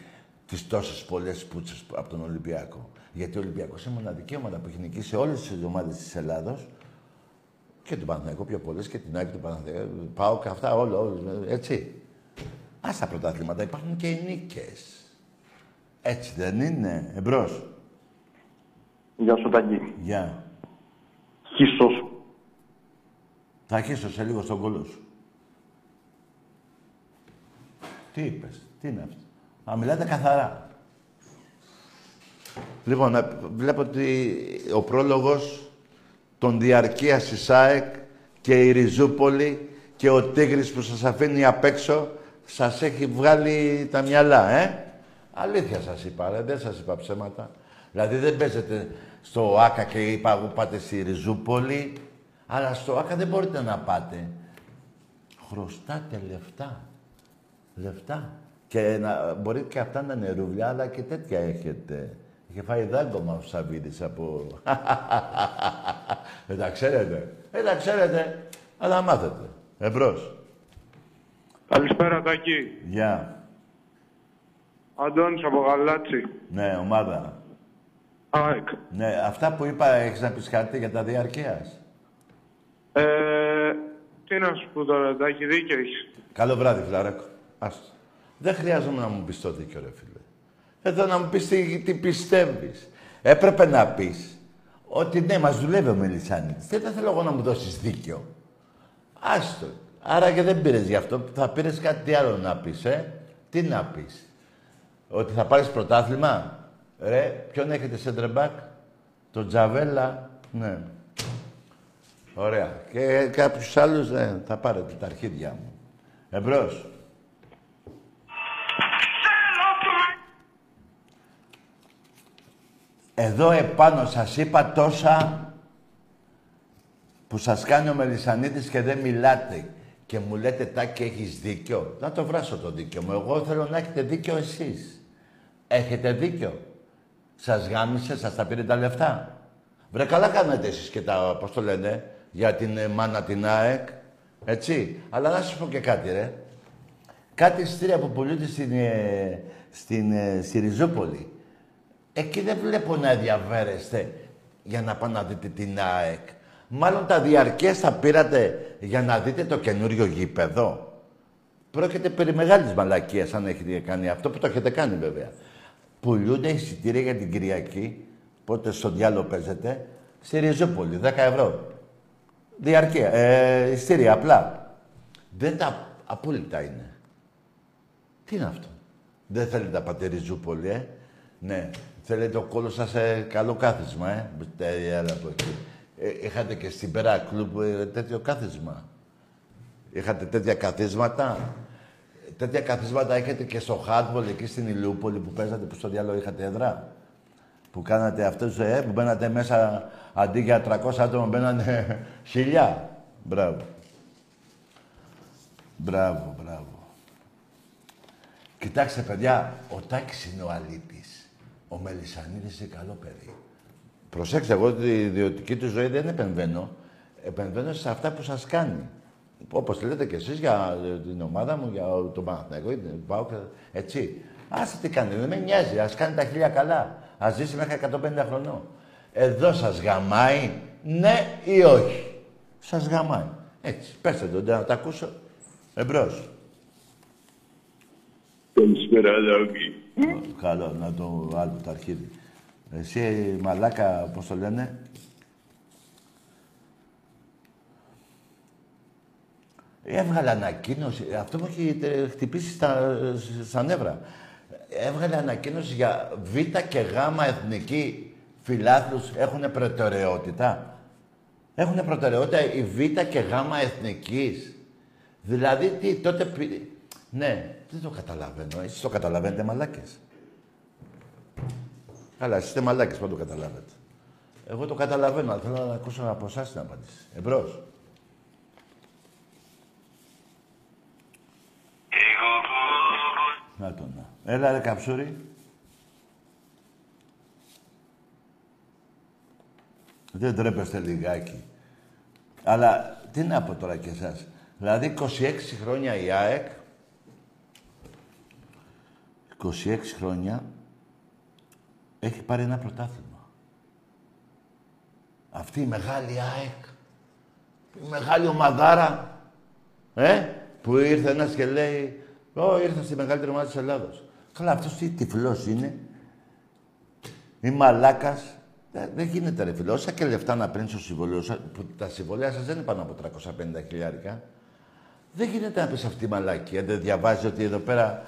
τις τόσες πολλές πούτσες από τον Ολυμπιακό. Γιατί ο Ολυμπιακός είναι μοναδική ομάδα που έχει νικήσει όλες τις ομάδες της Ελλάδος και τον Παναθηναϊκό πιο πολλές και την Άκη του Παναθηναϊκού. Πάω και αυτά όλα, όλα, έτσι. Ας τα πρωταθλήματα υπάρχουν και οι νίκες. Έτσι δεν είναι. Εμπρός. Γεια σου, Ταγκή. Γεια. Χίσος σου. Θα αρχίσω σε λίγο στον κόλλο σου. Τι είπες, τι είναι αυτό; Να μιλάτε καθαρά. Λοιπόν, να- βλέπω ότι ο πρόλογος των διαρκείας της ΣΑΕΚ και η Ριζούπολη και ο Τίγρης που σας αφήνει απ' έξω σας έχει βγάλει τα μυαλά, ε; Αλήθεια σας είπα, ρε. δεν σας είπα ψέματα. Δηλαδή δεν παίζετε στο ΆΚΑ και είπα εγώ πάτε στη Ριζούπολη, αλλά στο ΆΚΑ δεν μπορείτε να πάτε. Χρωστάτε λεφτά. Λεφτά. Και να, μπορεί και αυτά να είναι ρούβλια, αλλά και τέτοια έχετε. Είχε φάει δάγκωμα ο Σαββίδης από... Δεν τα ξέρετε. Δεν τα ξέρετε, αλλά μάθετε. Εμπρός. Καλησπέρα, Τάκη. Γεια. Αντώνης από Γαλάτσι. Ναι, ομάδα. ΑΕΚ. Ναι, αυτά που είπα, έχεις να πεις κάτι για τα διαρκείας; Ε, τι να σου πω τώρα, Τάκη, δίκιο έχεις. Καλό βράδυ, φιλαράκο. Άστο. Δεν χρειάζομαι να μου πεις το δίκιο, ρε φίλε. Εδώ να μου πεις τι, τι πιστεύεις. Έπρεπε να πεις ότι ναι, μας δουλεύει ο Μελισάνης. Δεν θέλω εγώ να μου δώσεις δίκιο. Άστο. Άρα και δεν πήρες γι' αυτό. Θα πήρες κάτι άλλο να πεις, ε. Τι να πεις. Ότι θα πάρεις πρωτάθλημα. Ρε, ποιον έχετε σε back; Το Τζαβέλα. Ναι. Ωραία. Και κάποιους άλλους ναι, θα πάρετε τα αρχίδια μου. Εμπρός. Εδώ επάνω σας είπα τόσα που σας κάνει ο Μελισανίδης και δεν μιλάτε. Και μου λέτε, Τάκη, έχεις δίκιο. Να το βράσω το δίκιο μου. Εγώ θέλω να έχετε δίκιο εσείς. Έχετε δίκιο. Σας γάμισε, σας τα πήρε τα λεφτά. Βρε, καλά κάνετε εσείς και τα, πώς το λένε, για την ε, μάνα την ΑΕΚ. Έτσι. Αλλά να σας πω και κάτι, ρε. Κάτι στήρια που πουλούνται στην, ε, στην, ε, στη Ριζούπολη. Εκεί δεν βλέπω να ενδιαφέρεστε για να πάτε να δείτε την ΑΕΚ. Μάλλον τα διαρκές θα πήρατε για να δείτε το καινούριο γήπεδο. Πρόκειται περί μεγάλης μαλακίας αν έχετε κάνει αυτό, που το έχετε κάνει βέβαια. Πουλούνται εισιτήρια για την Κυριακή, πότε στο διάλογο παίζετε, στη Ριζούπολη, 10 ευρώ. Διαρκεία, ε, εισιτήρια απλά. Δεν τα απόλυτα είναι. Τι είναι αυτό; Δεν θέλετε να πάτε Ριζούπολη, ε; Ναι. Θέλετε ο κόλος σας σε καλό κάθισμα, ε; Έλα από εκεί. Ε, είχατε και στην Πέρα Κλουμπ ε, τέτοιο κάθισμα. Είχατε τέτοια καθίσματα; Τέτοια καθίσματα έχετε και στο Χάτμπολ εκεί στην Ηλιούπολη που παίζατε, που στο διάλογο είχατε έδρα; Που κάνατε αυτούς, ε, που μπαίνατε μέσα αντί για 300 άτομα μπαίνανε χιλιά. Μπράβο. Μπράβο, μπράβο. Κοιτάξτε, παιδιά, ο Τάκης είναι ο αλήτης. Ο Μελισανίδης είναι καλό παιδί. Προσέξτε, εγώ τη ιδιωτική του ζωή δεν επεμβαίνω. Επεμβαίνω σε αυτά που σας κάνει. Όπως λέτε και εσείς για την ομάδα μου, για τον Παναθηναϊκό, πάω και έτσι. Άσε τι κάνει, δεν με νοιάζει. Ας κάνει τα χίλια καλά. Ας ζήσει μέχρι 150 χρονών. Εδώ σας γαμάει, ναι ή όχι; Σας γαμάει. Έτσι. Πέστε τον, να τα ακούσω. Εμπρός. Καλησπέρα, Τάκη. Καλό, να το άλλο το αρχίδι. Εσύ, μαλάκα, πώς το λένε; Έβγαλε ανακοίνωση, αυτό μου έχει τε- χτυπήσει στα, στα νεύρα. Έβγαλε ανακοίνωση για Β και Γ εθνική φιλάθλους έχουν προτεραιότητα; Έχουν προτεραιότητα η Β και Γ εθνικής; Δηλαδή, τι, τότε... πη- Ναι, δεν το καταλαβαίνω. Εσείς το καταλαβαίνετε, μαλάκες; Καλά, εσείς είστε μαλάκες, πώς το καταλάβετε. Εγώ το καταλαβαίνω, αλλά θέλω να ακούσω από εσάς την απάντηση. Εμπρός. Να το να. Έλα ρε καψούρι. Δεν τρέπεστε λιγάκι. Αλλά τι να πω τώρα και εσάς. Δηλαδή 26 χρόνια η ΑΕΚ 26 χρόνια έχει πάρει ένα πρωτάθλημα. Αυτή η μεγάλη ΑΕΚ, η μεγάλη ομαδάρα, ε, που ήρθε ένας και λέει «Ω, ήρθα στη μεγαλύτερη ομάδα της Ελλάδος». Καλά, αυτός τι τυφλός είναι. Ή μαλάκας. Δεν, δεν γίνεται ρε φίλε. Όσα και λεφτά να παίρνεις στο συμβολίο, όσα- που τα συμβολία σας δεν είναι πάνω από 350 χιλιάρικα. Δεν γίνεται να πεις αυτή η μαλάκια. Δεν διαβάζει ότι εδώ πέρα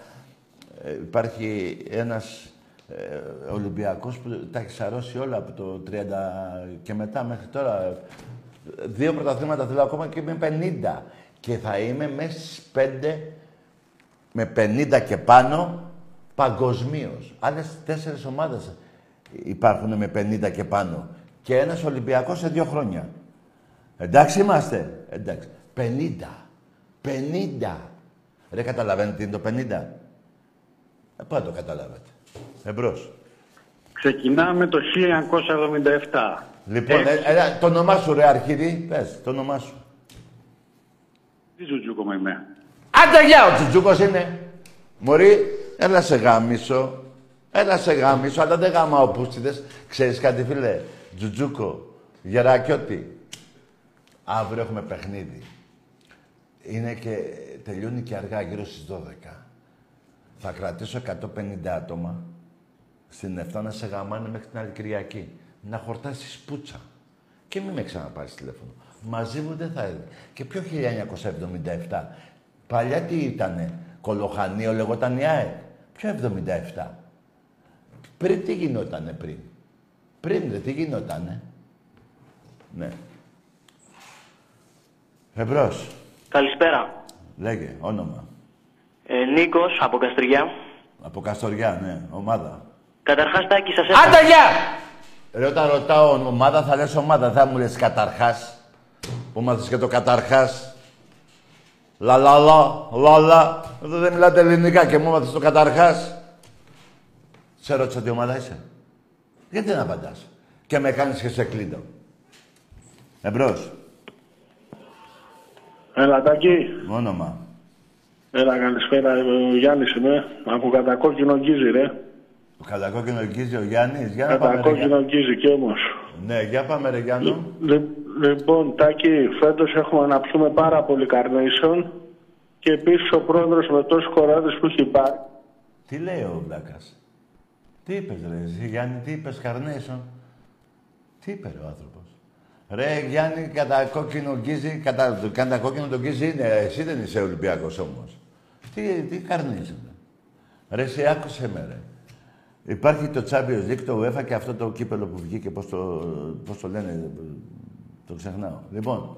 ε, υπάρχει ένας ε, Ολυμπιακός που τα έχει σαρώσει όλα από το 30 και μετά μέχρι τώρα. Δύο πρωταθλήματα θέλω ακόμα και με 50. Και θα είμαι μέσα στις 5 με 50 και πάνω παγκοσμίως. Άλλες τέσσερις ομάδες υπάρχουν με 50 και πάνω. Και ένας Ολυμπιακός σε δύο χρόνια. Εντάξει είμαστε. Εντάξει. 50. 50. Ρε καταλαβαίνετε τι είναι το 50. Ε, πού να το καταλάβετε. Εμπρός. Ξεκινάμε το 1977. Λοιπόν, ε, ε, το όνομά σου ρε Αρχίδη, πες, το όνομά σου. Τι Τζουτζούκο με είμαι. Άντε γεια, ο Τσουτζούκος είναι. Μωρή, έλα σε γάμισο. Έλα σε γάμισο, αλλά δεν γάμα πούστιδες. Ξέρεις κάτι φίλε, Τζουτζούκο, γερακιώτη. Αύριο έχουμε παιχνίδι. Είναι και τελειώνει και αργά, γύρω στις 12. Θα κρατήσω 150 άτομα στην 7 να σε γαμάνε μέχρι την άλλη Κυριακή. Να χορτάσεις πουτσα. Και μην με ξαναπάρεις τηλέφωνο. Μαζί μου δεν θα έρθει. Και ποιο 1977. Παλιά τι ήτανε. Κολοχανίο λεγόταν η ΑΕΚ. Ποιο 77. Πριν τι γινότανε πριν; Πριν δε τι γινότανε; Ναι. Εμπρός. Καλησπέρα. Λέγε, όνομα. Ε, Νίκος από Καστριά. Από Καστοριά, ναι, ομάδα. Καταρχάς, Τάκη, σας έφερα... Άντε, γεια! Ρε, όταν ρωτάω ομάδα, θα λες ομάδα, θα μου λες καταρχάς. Που μάθεις και το καταρχάς. Λα, λα, λα, λα, λα. Εδώ δεν μιλάτε ελληνικά και μου μάθεις το καταρχάς. Σε ρώτησα τι ομάδα είσαι. Γιατί δεν απαντάς. Και με κάνεις και σε κλείδω. Εμπρός. Έλα, Τάκη. Όνομα. Έλα, καλησπέρα. Ο Γιάννης είμαι. Από κατακόκκινο γκίζι, ρε. Ο κατακόκκινο ελκύζει ο Γιάννης. Για να πάμε, ρε, Κατακόκκινο Γιάννη. γκίζι κι όμως. Ναι, για πάμε, ρε Γιάννο. Λι- Λοιπόν, Τάκη, φέτος έχουμε να πιούμε πάρα πολύ carnation και επίσης ο πρόεδρος με τόσους κοράδες που έχει πάρει. Τι λέει ο Μπλάκας; Τι είπες ρε εσύ Γιάννη, τι είπες Καρνέσον. Τι είπε ρε ο άνθρωπος; Ρε Γιάννη, κατά κόκκινο γκίζι, κατά, κατά κόκκινο το γκίζι είναι, εσύ δεν είσαι Ολυμπιακός όμως. Τι, τι Καρνέσον. Ρε εσύ άκουσε με ρε. Υπάρχει το Champions League, το UEFA και αυτό το κύπελο που βγήκε, πώς το, πώς το λένε, το ξεχνάω. Λοιπόν,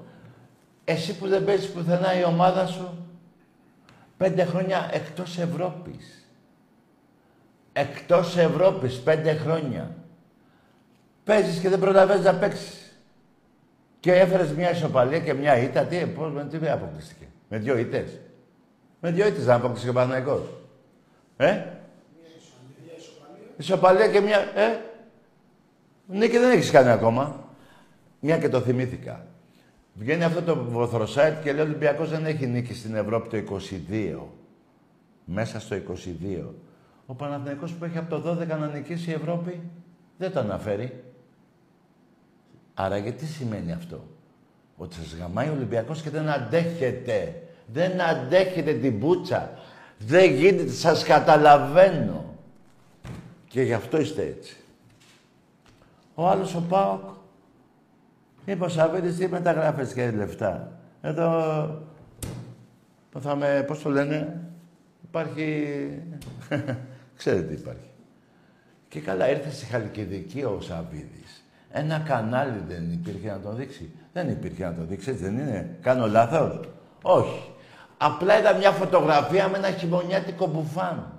εσύ που δεν παίζεις πουθενά η ομάδα σου, πέντε χρόνια εκτός Ευρώπης. Εκτός Ευρώπης, πέντε χρόνια. Παίζεις και δεν προλαβαίνεις να παίξεις. Και έφερες μια ισοπαλία και μια ήττα. Τι, πώς, με τι αποκλειστήκε. Με δύο ήττες. Με δύο ήττες να αποκλειστήκε ο Παναγικός. Ε; Ισοπαλία και μια... Ε; Νίκη δεν έχεις κάνει ακόμα. Μια και το θυμήθηκα. Βγαίνει αυτό το βοθροσάιτ και λέει ο Ολυμπιακός δεν έχει νίκη στην Ευρώπη το 22. Μέσα στο 22. Ο Παναθηναϊκός που έχει από το 12 να νικήσει η Ευρώπη δεν το αναφέρει. Άρα γιατί σημαίνει αυτό; Ότι σας γαμάει ο Ολυμπιακός και δεν αντέχετε. Δεν αντέχετε την πουτσα. Δεν γίνεται, σας καταλαβαίνω. Και γι' αυτό είστε έτσι. Ο άλλος ο Πάοκ είπε ο Σαββίδης τις μεταγράφες και λεφτά. Εδώ θα με, πώς το λένε, υπάρχει... Ξέρετε τι υπάρχει. Και καλά ήρθε στη Χαλκιδική ο Σαββίδης. Ένα κανάλι δεν υπήρχε να τον δείξει. Δεν υπήρχε να τον δείξει, έτσι δεν είναι. Κάνω λάθος; Όχι. Απλά ήταν μια φωτογραφία με ένα χειμωνιάτικο μπουφάν.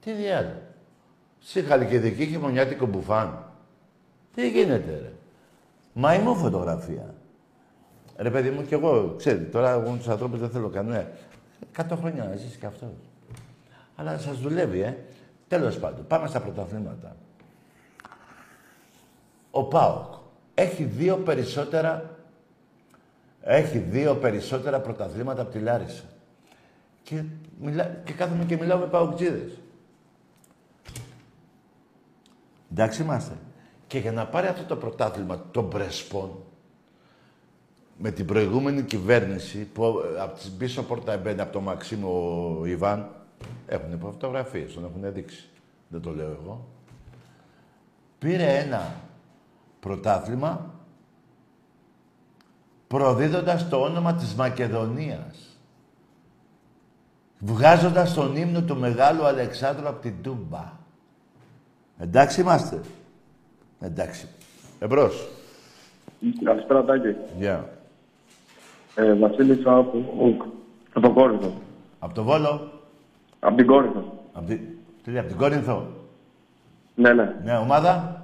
Τι διάλογο. Στη Χαλκιδική χειμωνιάτικο μπουφάν. Τι γίνεται, ρε; Μαϊμού φωτογραφία. Ρε παιδί μου, κι εγώ, ξέρετε, τώρα εγώ τους ανθρώπους δεν θέλω κανένα. Κάτω χρόνια να ζήσει κι αυτός. Αλλά σας δουλεύει, ε. Τέλος πάντων, πάμε στα πρωταθλήματα. Ο ΠΑΟΚ έχει δύο περισσότερα έχει δύο περισσότερα πρωταθλήματα από τη Λάρισα. Και, μιλά, και κάθομαι και μιλάω με παοκτζίδες. Εντάξει είμαστε. Και για να πάρει αυτό το πρωτάθλημα των Πρεσπών, με την προηγούμενη κυβέρνηση, που ε, από την πίσω πόρτα έμπαινε από το Μαξίμο ο Ιβάν, έχουν φωτογραφίες, τον έχουν δείξει. Δεν το λέω εγώ. Πήρε ένα πρωτάθλημα προδίδοντας το όνομα της Μακεδονίας. Βγάζοντας τον ύμνο του Μεγάλου Αλεξάνδρου από την Τούμπα. Εντάξει είμαστε. Εντάξει. Εμπρός. Καλησπέρα, Τάκη. Γεια. Ε, Βασίλης από, από τον Κόρυθο. Από το Βόλο. Από την Κόρυθο. Από την... Τι λέει, από την Κόρινθο; Ναι, ναι. Ναι, ομάδα;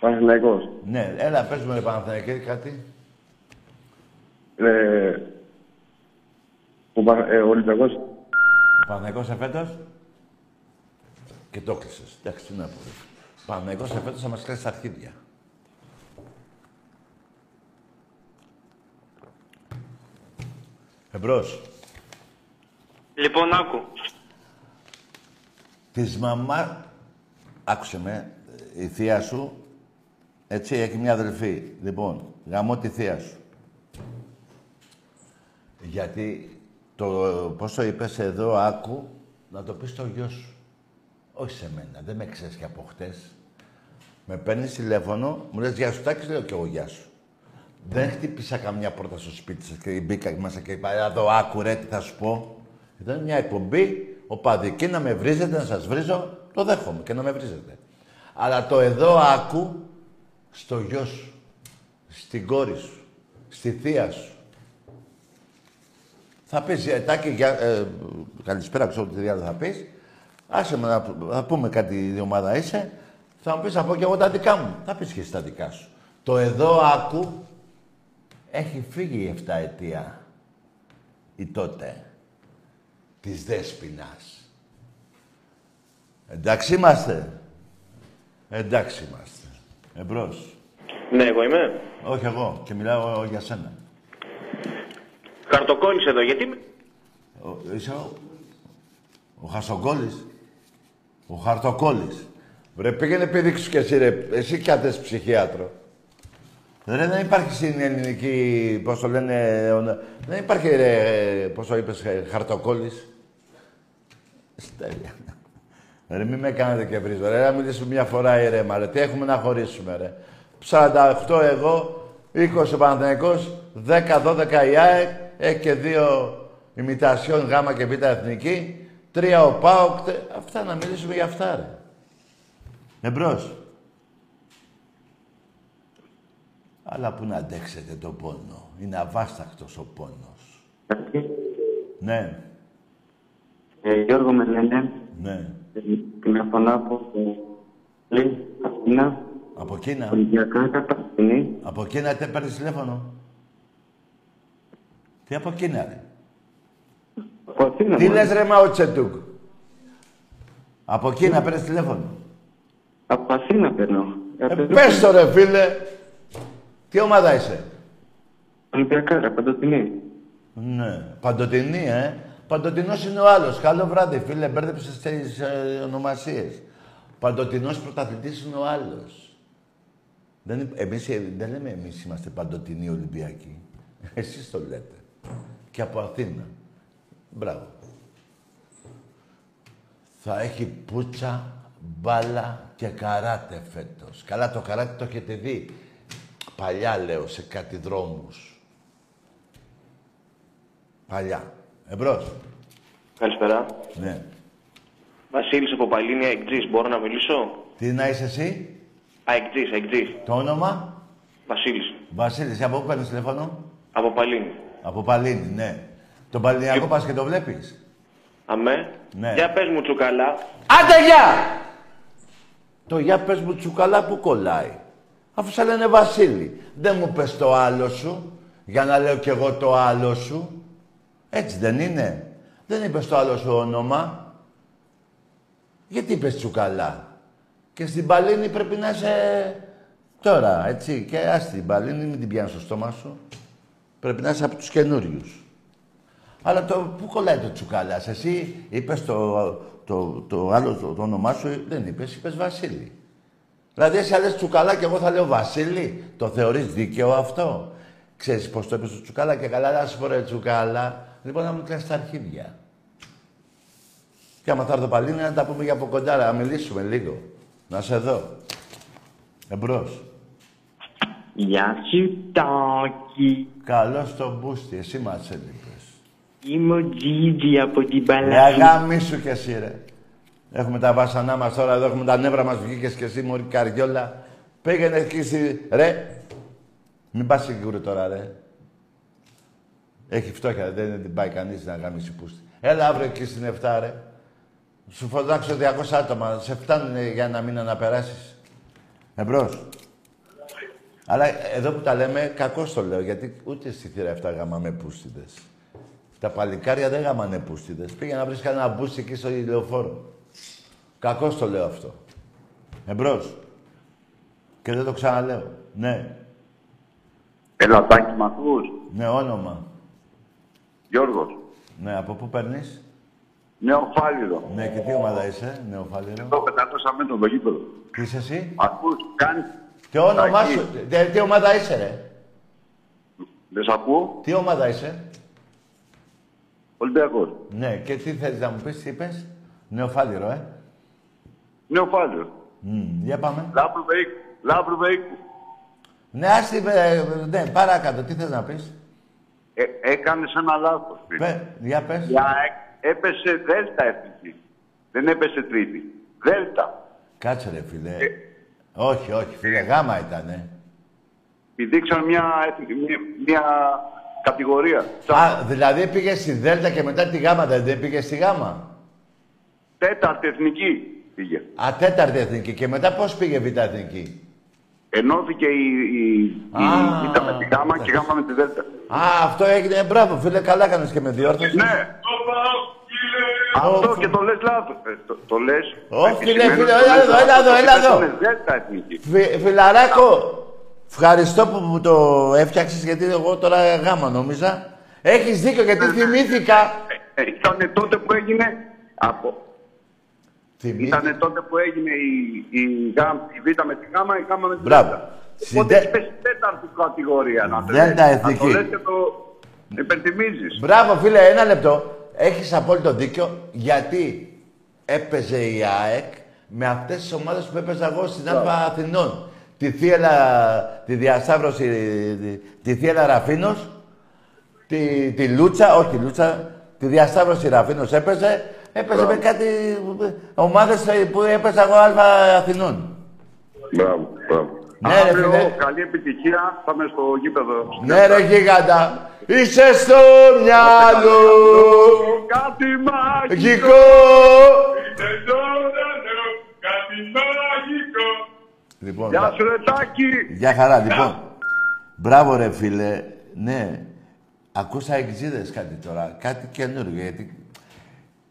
Παναθηναϊκός. Ναι, έλα, πες μου ρε Παναθηναϊκή κάτι. Ε, ο, Πα- ε, ο Ολυμπιακός Ο Παναθηναϊκός εφέτος; Και το κλείσες. Εντάξει, τι να πω. ρε. Παναγικός εφέτος θα μας κλέσεις τα αρχίδια. Εμπρός. Λοιπόν, άκου. Της μαμά... Άκουσε με, η θεία σου, έτσι, έχει μια αδελφή. Λοιπόν, γαμώ τη θεία σου. Γιατί το, πώς το είπες εδώ, άκου, να το πεις στο γιο σου. Όχι σε μένα, δεν με ξέρεις και από χτες. Με παίρνεις τηλέφωνο, μου λες γεια σου Τάκης, λέω και εγώ γεια σου. Δεν χτύπησα καμιά πόρτα στο σπίτι σας και μπήκα μέσα και είπα, εδώ άκου ρε, τι θα σου πω. Ήταν μια εκπομπή, ο παδική να με βρίζετε, να σας βρίζω, το δέχομαι και να με βρίζετε. Αλλά το εδώ άκου στο γιο σου, στην κόρη σου, στη θεία σου. Θα πεις, ε, Τάκη, για, ε, καλησπέρα, ξέρω τι άλλο θα πεις. Άσε με να θα πούμε κάτι η ομάδα είσαι. Θα μου πεις, θα πω και εγώ τα δικά μου. Θα πεις και εσύ τα δικά σου. Το εδώ άκου έχει φύγει η 7 ετία η τότε της Δέσποινας. Εντάξει είμαστε. Εντάξει είμαστε. Εμπρός. Ναι, εγώ είμαι. Όχι εγώ. Και μιλάω για σένα. Χαρτοκόλλης εδώ, γιατί... με- Ο, είσαι ο, ο Χασοκόλλης. Ο Χαρτοκόλλης. Βρε, πήγαινε πήδηξου κι εσύ, ρε. Εσύ κι άντες ψυχίατρο. Ρε, δεν υπάρχει στην ελληνική, πώς το λένε, ο- δεν υπάρχει, ρε, πώς το είπες, ε, Χαρτοκόλλης. Στέλια. Ρε, μην με κάνετε και βρίζω, ρε. Να μιλήσουμε μια φορά ηρέμα, ρε. Τι έχουμε να χωρίσουμε, ρε. 48 εγώ, 20 ο Παναθηναϊκός, 10-12 η ΑΕΚ, έχει και δύο ημιτασιόν Γ και Β εθνική, τρία ο ΠΑΟΚ. τε- Αυτά να μιλήσουμε για αυτά, ρε. Εμπρός. Αλλά που να αντέξετε το πόνο. Είναι αβάσταχτος ο πόνος. Ναι, Ε, Γιώργο με λένε, ναι. ε, τηλεφωνώ από Λί, Αθήνα, Από Κίνα. Ολυμπιακά, Καταστινή. Από Κίνα τι παίρνεις τηλέφωνο; Τι από Κίνα, ρε. Από Αθήνα. Τι μόνος. λες ρε Μαο Τσετούκ. Από Κίνα παίρνεις τηλέφωνο. Από Αθήνα παίρνω. Ε, πες το ρε φίλε. Τι ομάδα είσαι; Ολυμπιακά, ρε, παντοτινή. Ναι. Παντοτινή, ε. Παντοτινός είναι ο άλλος. Καλό βράδυ, φίλε. Μπέρδεψες τις ε, ονομασίες. Παντοτινός πρωταθλητής είναι ο άλλος. Δεν, υπ- εμείς, ε, δεν λέμε εμείς είμαστε παντοτινοί Ολυμπιακοί. Εσείς το λέτε. Και από Αθήνα. Μπράβο. Θα έχει πούτσα, μπάλα και καράτε φέτος. Καλά, το καράτε το έχετε δει. Παλιά, λέω, σε κάτι δρόμους. Παλιά. Εμπρός. Καλησπέρα. Ναι. Βασίλης από Παλίνη, αεκτζής. Μπορώ να μιλήσω; Τι να είσαι εσύ, Αεκτζής, αεκτζής. το όνομα, Βασίλης. Βασίλης, από πού παίρνεις τηλέφωνο, Από Παλίνη. από Παλίνη, ναι. Τον Παλινιακό πας και το βλέπεις; Αμέ. Ναι. Για πες μου τσουκαλά. Άντε, γεια! Το για πες μου τσουκαλά που κολλάει. Αφού σε λένε Βασίλη. Δεν μου πες το άλλο σου, για να λέω κι εγώ το άλλο σου. Έτσι δεν είναι. Δεν είπες το άλλο σου όνομα. Γιατί είπες τσουκαλά. Και στην Παλίνη πρέπει να είσαι τώρα, έτσι. Και ας την Παλίνη, μην την πιάνεις στο στόμα σου. Πρέπει να είσαι από τους καινούριους. Αλλά το, πού κολλάει το τσουκαλάς. Εσύ είπες το, το, το άλλο το, το όνομά σου, δεν είπες, είπες Βασίλη. Δηλαδή εσύ θα λες τσουκαλά και εγώ θα λέω Βασίλη. Το θεωρείς δίκαιο αυτό; Ξέρεις πώς το είπες το τσουκαλά και καλά, να σου πω ρε τσουκαλά. Λοιπόν, να μου κλαις τα αρχίδια. Και άμα θα έρθω πάλι να τα πούμε για από κοντά, να μιλήσουμε λίγο. Να σε δω. Εμπρός. Γεια σου, Τάκη. Καλώς τον μπούστι, εσύ μας έλειπες. Είμαι ο Τζίτζι από την Ρε Παλαιά. αγάμι σου κι εσύ ρε. Έχουμε τα βάσανά μας τώρα, εδώ έχουμε τα νεύρα μας, βγήκες κι εσύ μωρή καριόλα. Πήγαινε εκεί στη... Ρε, μην πας σίγουρο τώρα ρε. Έχει φτώχεια, δεν την πάει κανείς να γάμισει πούστη. Έλα αύριο εκεί στην 7 ρε. Σου φωτάξω 200 άτομα, σε φτάνουν για ένα μήνα να περάσεις. Εμπρός. Αλλά εδώ που τα λέμε, κακό το λέω, γιατί ούτε στη θύρα 7 γάμαμε πούστιδες. Τα παλικάρια δεν γάμανε πούστιδες. Πήγα να βρεις κανένα μπούστι εκεί στο ηλιοφόρο. Κακώς το λέω αυτό. Εμπρός. Και δεν το ξαναλέω. Ναι. Ελατάκι μ' ακούς; Ναι, όνομα. Γιώργος. Ναι, από πού παίρνεις; Νεοφάλιρο. Ναι, και τι ομάδα είσαι, νεοφάλιρο. Το 500 μέτρο το γήπεδο. Τι είσαι εσύ; Ακούς, κάνει. Τι όνομά Τάκη. σου. Τι, τι ομάδα είσαι, ρε; Δεν σ' ακούω. Τι ομάδα είσαι; Ολυμπιακός. Ναι, και τι θέλεις να μου πεις, τι είπες; Νεοφάλιρο, ε. Νεοφάλιρο. Μμ, για πάμε. Λάμπρου Βεϊκού. Λάμπρου Βεϊκού. Ναι, άστι, ε, ναι, παράκατω. Τι θες να πεις; Ε, έκανες ένα λάθος. φίλε. Πε, για πες. Η ΑΕΚ έπεσε δέλτα εθνική. Δεν έπεσε τρίτη. Δέλτα. Κάτσε ρε φίλε. Ε. Όχι, όχι φίλε, γάμα ήτανε. Πηδήξαν μια, εθνική- μια, μια κατηγορία. Α, δηλαδή πήγε στη Δέλτα και μετά τη Γάμα, δεν δεν πήγε στη Γάμα. Τέταρτη εθνική πήγε. Α, τέταρτη εθνική. Και μετά πώς πήγε β' εθνική; Ενώθηκε η, η, η Α, Β' με τη Γάμα και η Γάμα με τη Δέλτα. Α, αυτό έγινε. Μπράβο, φίλε, καλά κάνεις και με διόρθωση. Ναι. Αυτό και το λες λάθος. Ε, το, το λες. Όχι, επισημένος, φίλε, το έλα λες εδώ, λάθος, έλα εδώ, γιατί έλα εδώ. πέσανε Δέλτα εθνική. Φι, φιλαράκο, ευχαριστώ που μου το έφτιαξες γιατί εγώ τώρα γάμα νόμιζα. Έχεις δίκιο γιατί θυμήθηκα. Ε, Ήταν τότε που έγινε. Από, Θυμήθηκα. Ήταν τότε που έγινε η, η, γάμ, η Β με τη Γάμα, η Γάμα με τη Μπράβο. Δέλτα. Στην Οπότε Δε- έχεις πέσει τέταρτη κατηγορία να το Δέλτα λες. εθνική. Να το λες και το υπενθυμίζεις. Μπράβο, φίλε, ένα λεπτό. Έχεις απόλυτο δίκιο γιατί έπαιζε η ΑΕΚ με αυτές τις ομάδες που έπαιζα εγώ στην Α Αθηνών. Τη Θίελα, τη Διασταύρωση, τη, τη Θίελα Ραφίνος, τη, τη Λούτσα, όχι τη Λούτσα, τη Διασταύρωση Ραφίνος έπαιζε. Έπαιζε με κάτι ομάδες που έπαιζα εγώ Α Αθηνών. Μπράβο, μπράβο. Ναι, ρε, Αύριο, φίλε. καλή επιτυχία. Πάμε στο γήπεδο. Ναι ρε γίγαντα, είσαι στο μυαλό, Κάτι μαγικό. γικό. Λοιπόν, Γεια σου, Ρετάκη. Γεια χαρά, λοιπόν. Μπράβο ρε φίλε. Ναι. Ακούσα εξίδες κάτι τώρα. Κάτι καινούργιο. Γιατί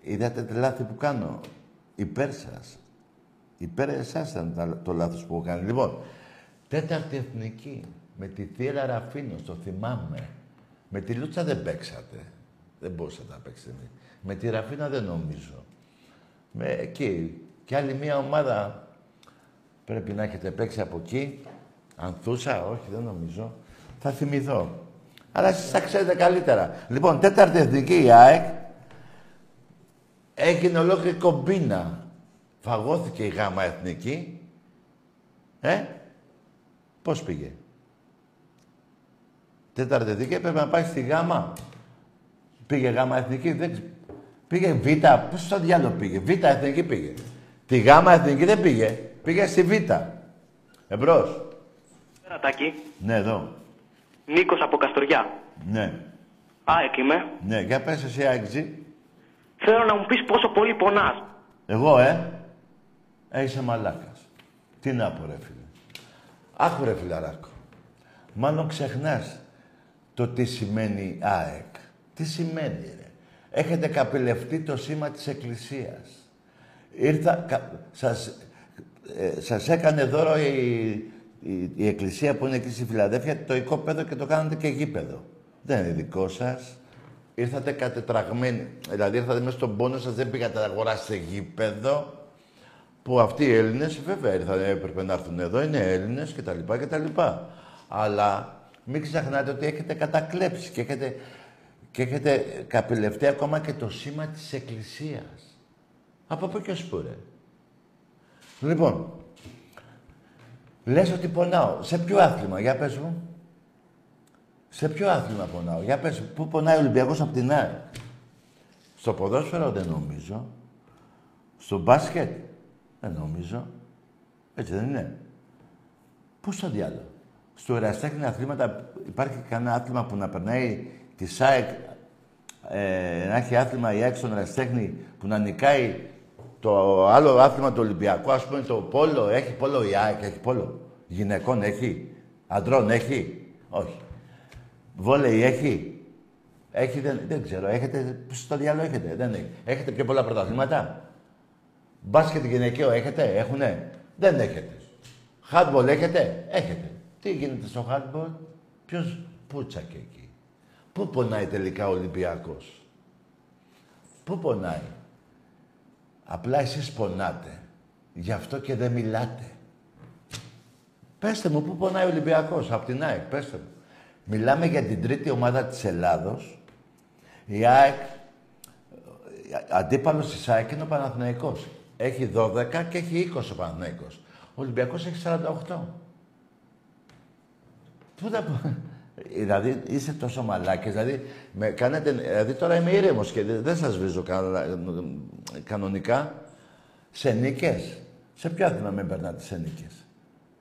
είδατε τη λάθη που κάνω. Υπέρ σας. Υπέρ εσάς ήταν τα- το λάθος που έχω κάνει. Λοιπόν, τέταρτη εθνική. Με τη Θύρα Ραφίνος, το θυμάμαι. Με τη Λούτσα δεν παίξατε. Δεν μπορούσατε να παίξετε. Με τη Ραφίνα δεν νομίζω. Με εκεί. Και άλλη μια ομάδα Πρέπει να έχετε παίξει από εκεί. Ανθούσα, όχι, δεν νομίζω. Θα θυμηθώ. Αλλά εσείς τα ξέρετε καλύτερα. Λοιπόν, τέταρτη εθνική η ΑΕΚ έγινε ολόκληρη κομπίνα. Φαγώθηκε η γάμα εθνική. Ε, πώς πήγε; Τέταρτη εθνική έπρεπε να πάει στη γάμα. Πήγε γάμα εθνική, δεν ξε- Πήγε β, πώς στο διάλογο πήγε; Β εθνική πήγε. Τη γάμα εθνική δεν πήγε. Πήγε στη β. Εμπρός. Ρατάκι. Ναι, εδώ. Νίκος από Καστοριά. Ναι. ΑΕΚ είμαι. Ναι, για πες εσύ, Άγγιζη. Θέλω να μου πεις πόσο πολύ πονάς. Εγώ, ε. ε είσαι μαλάκας. Τι να πω, ρε φίλε. Άκου, ρε φιλαράκο. Μάλλον ξεχνάς το τι σημαίνει ΑΕΚ. Τι σημαίνει, ρε. Έχετε καπηλευτεί το σήμα της Εκκλησίας. Ήρθα, κα, σας, ε, σας έκανε δώρο η, η, η Εκκλησία που είναι εκεί στη Φιλαδέφια το οικόπεδο και το κάνατε και γήπεδο. Δεν είναι δικό σας. Ήρθατε κατετραγμένοι. Δηλαδή ήρθατε μέσα στον πόνο σας, δεν πήγατε να αγοράσετε γήπεδο. Που αυτοί οι Έλληνες βέβαια ήρθαν, έπρεπε να έρθουν εδώ, είναι Έλληνες κτλ. κτλ. Αλλά μην ξεχνάτε ότι έχετε κατακλέψει και έχετε, και έχετε καπηλευτεί ακόμα και το σήμα της Εκκλησίας. Από πού και ως πού, ρε; Λοιπόν, λες ότι πονάω. Σε ποιο άθλημα, για πες μου. Σε ποιο άθλημα πονάω, για πες μου. Πού πονάει ο Ολυμπιακός από την ΑΕΚ. Στο ποδόσφαιρο δεν νομίζω. Στο μπάσκετ δεν νομίζω. Έτσι δεν είναι. Πού στο διάλογο. Στο εραστέχνη αθλήματα υπάρχει κανένα άθλημα που να περνάει τη ΣΑΕΚ ε, να έχει άθλημα η ΑΕΚ στον εραστέχνη που να νικάει το άλλο άθλημα του Ολυμπιακού, ας πούμε το πόλο. Έχει πόλο η ΑΕΚ, έχει πόλο. Γυναικών έχει. Αντρών έχει. Όχι. Βόλεϊ έχει. Έχει, δεν, δεν ξέρω. Έχετε, στο διάλογο έχετε. Δεν έχει. Έχετε πιο πολλά πρωταθλήματα; Μπάσκετ γυναικείο έχετε, έχουνε; Δεν έχετε. Χάντμπολ έχετε, έχετε. Τι γίνεται στο χάντμπολ, ποιος πούτσακε εκεί; Πού πονάει τελικά ο Ολυμπιακός; Πού πονάει; Απλά εσείς πονάτε. Γι' αυτό και δεν μιλάτε. Πέστε μου, πού πονάει ο Ολυμπιακός, απ' την ΑΕΚ, πέστε μου. Μιλάμε για την τρίτη ομάδα της Ελλάδος. Η ΑΕΚ, αντίπαλος της ΑΕΚ είναι ο Παναθηναϊκός. Έχει 12 και έχει 20 ο Παναθηναϊκός. Ο Ολυμπιακός έχει 48. Πού θα πω. Δηλαδή είστε τόσο μαλάκες, δηλαδή, με κάνετε, δηλαδή τώρα είμαι ήρεμος και δεν σας βρίζω κανονικά σε νίκες; Σε ποια άθλημα με περνάτε σε νίκες;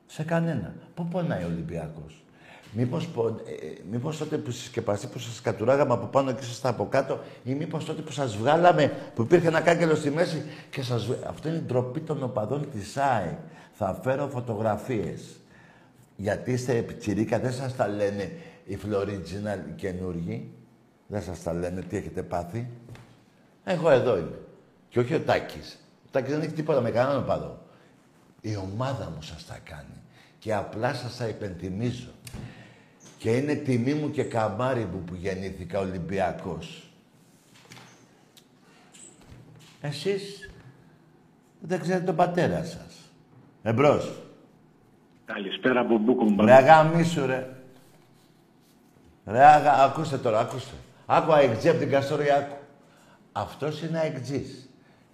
Σε κανένα. Πού πονάει ο Ολυμπιακός; Μήπως, πο, ε, ε, μήπως τότε που συσκεπαστεί, που σας κατουράγαμε από πάνω και σας από κάτω ή μήπως τότε που σας βγάλαμε, που υπήρχε ένα κάγκελο στη μέση και σας... Αυτό είναι η ντροπή των οπαδών της ΑΕ. Θα φέρω φωτογραφίες. Γιατί είστε πιτσιρίκα, δεν σας τα λένε οι Φλωρίτζινα οι καινούργοι. Δεν σας τα λένε τι έχετε πάθει. Εγώ εδώ είμαι. Και όχι ο Τάκης. Ο Τάκης δεν έχει τίποτα με κανέναν οπαδό. Η ομάδα μου σας τα κάνει. Και απλά σας τα υπενθυμίζω. Και είναι τιμή μου και καμάρι μου που γεννήθηκα Ολυμπιακός. Εσείς δεν ξέρετε τον πατέρα σας. Εμπρός. Καλησπέρα από Μπούκομπα. Ρε αγαμίσου ρε. Ρε αγα... ακούστε τώρα, ακούστε. Άκου αεξτζή από την Καστοριακού. Αυτός είναι αεξτζής.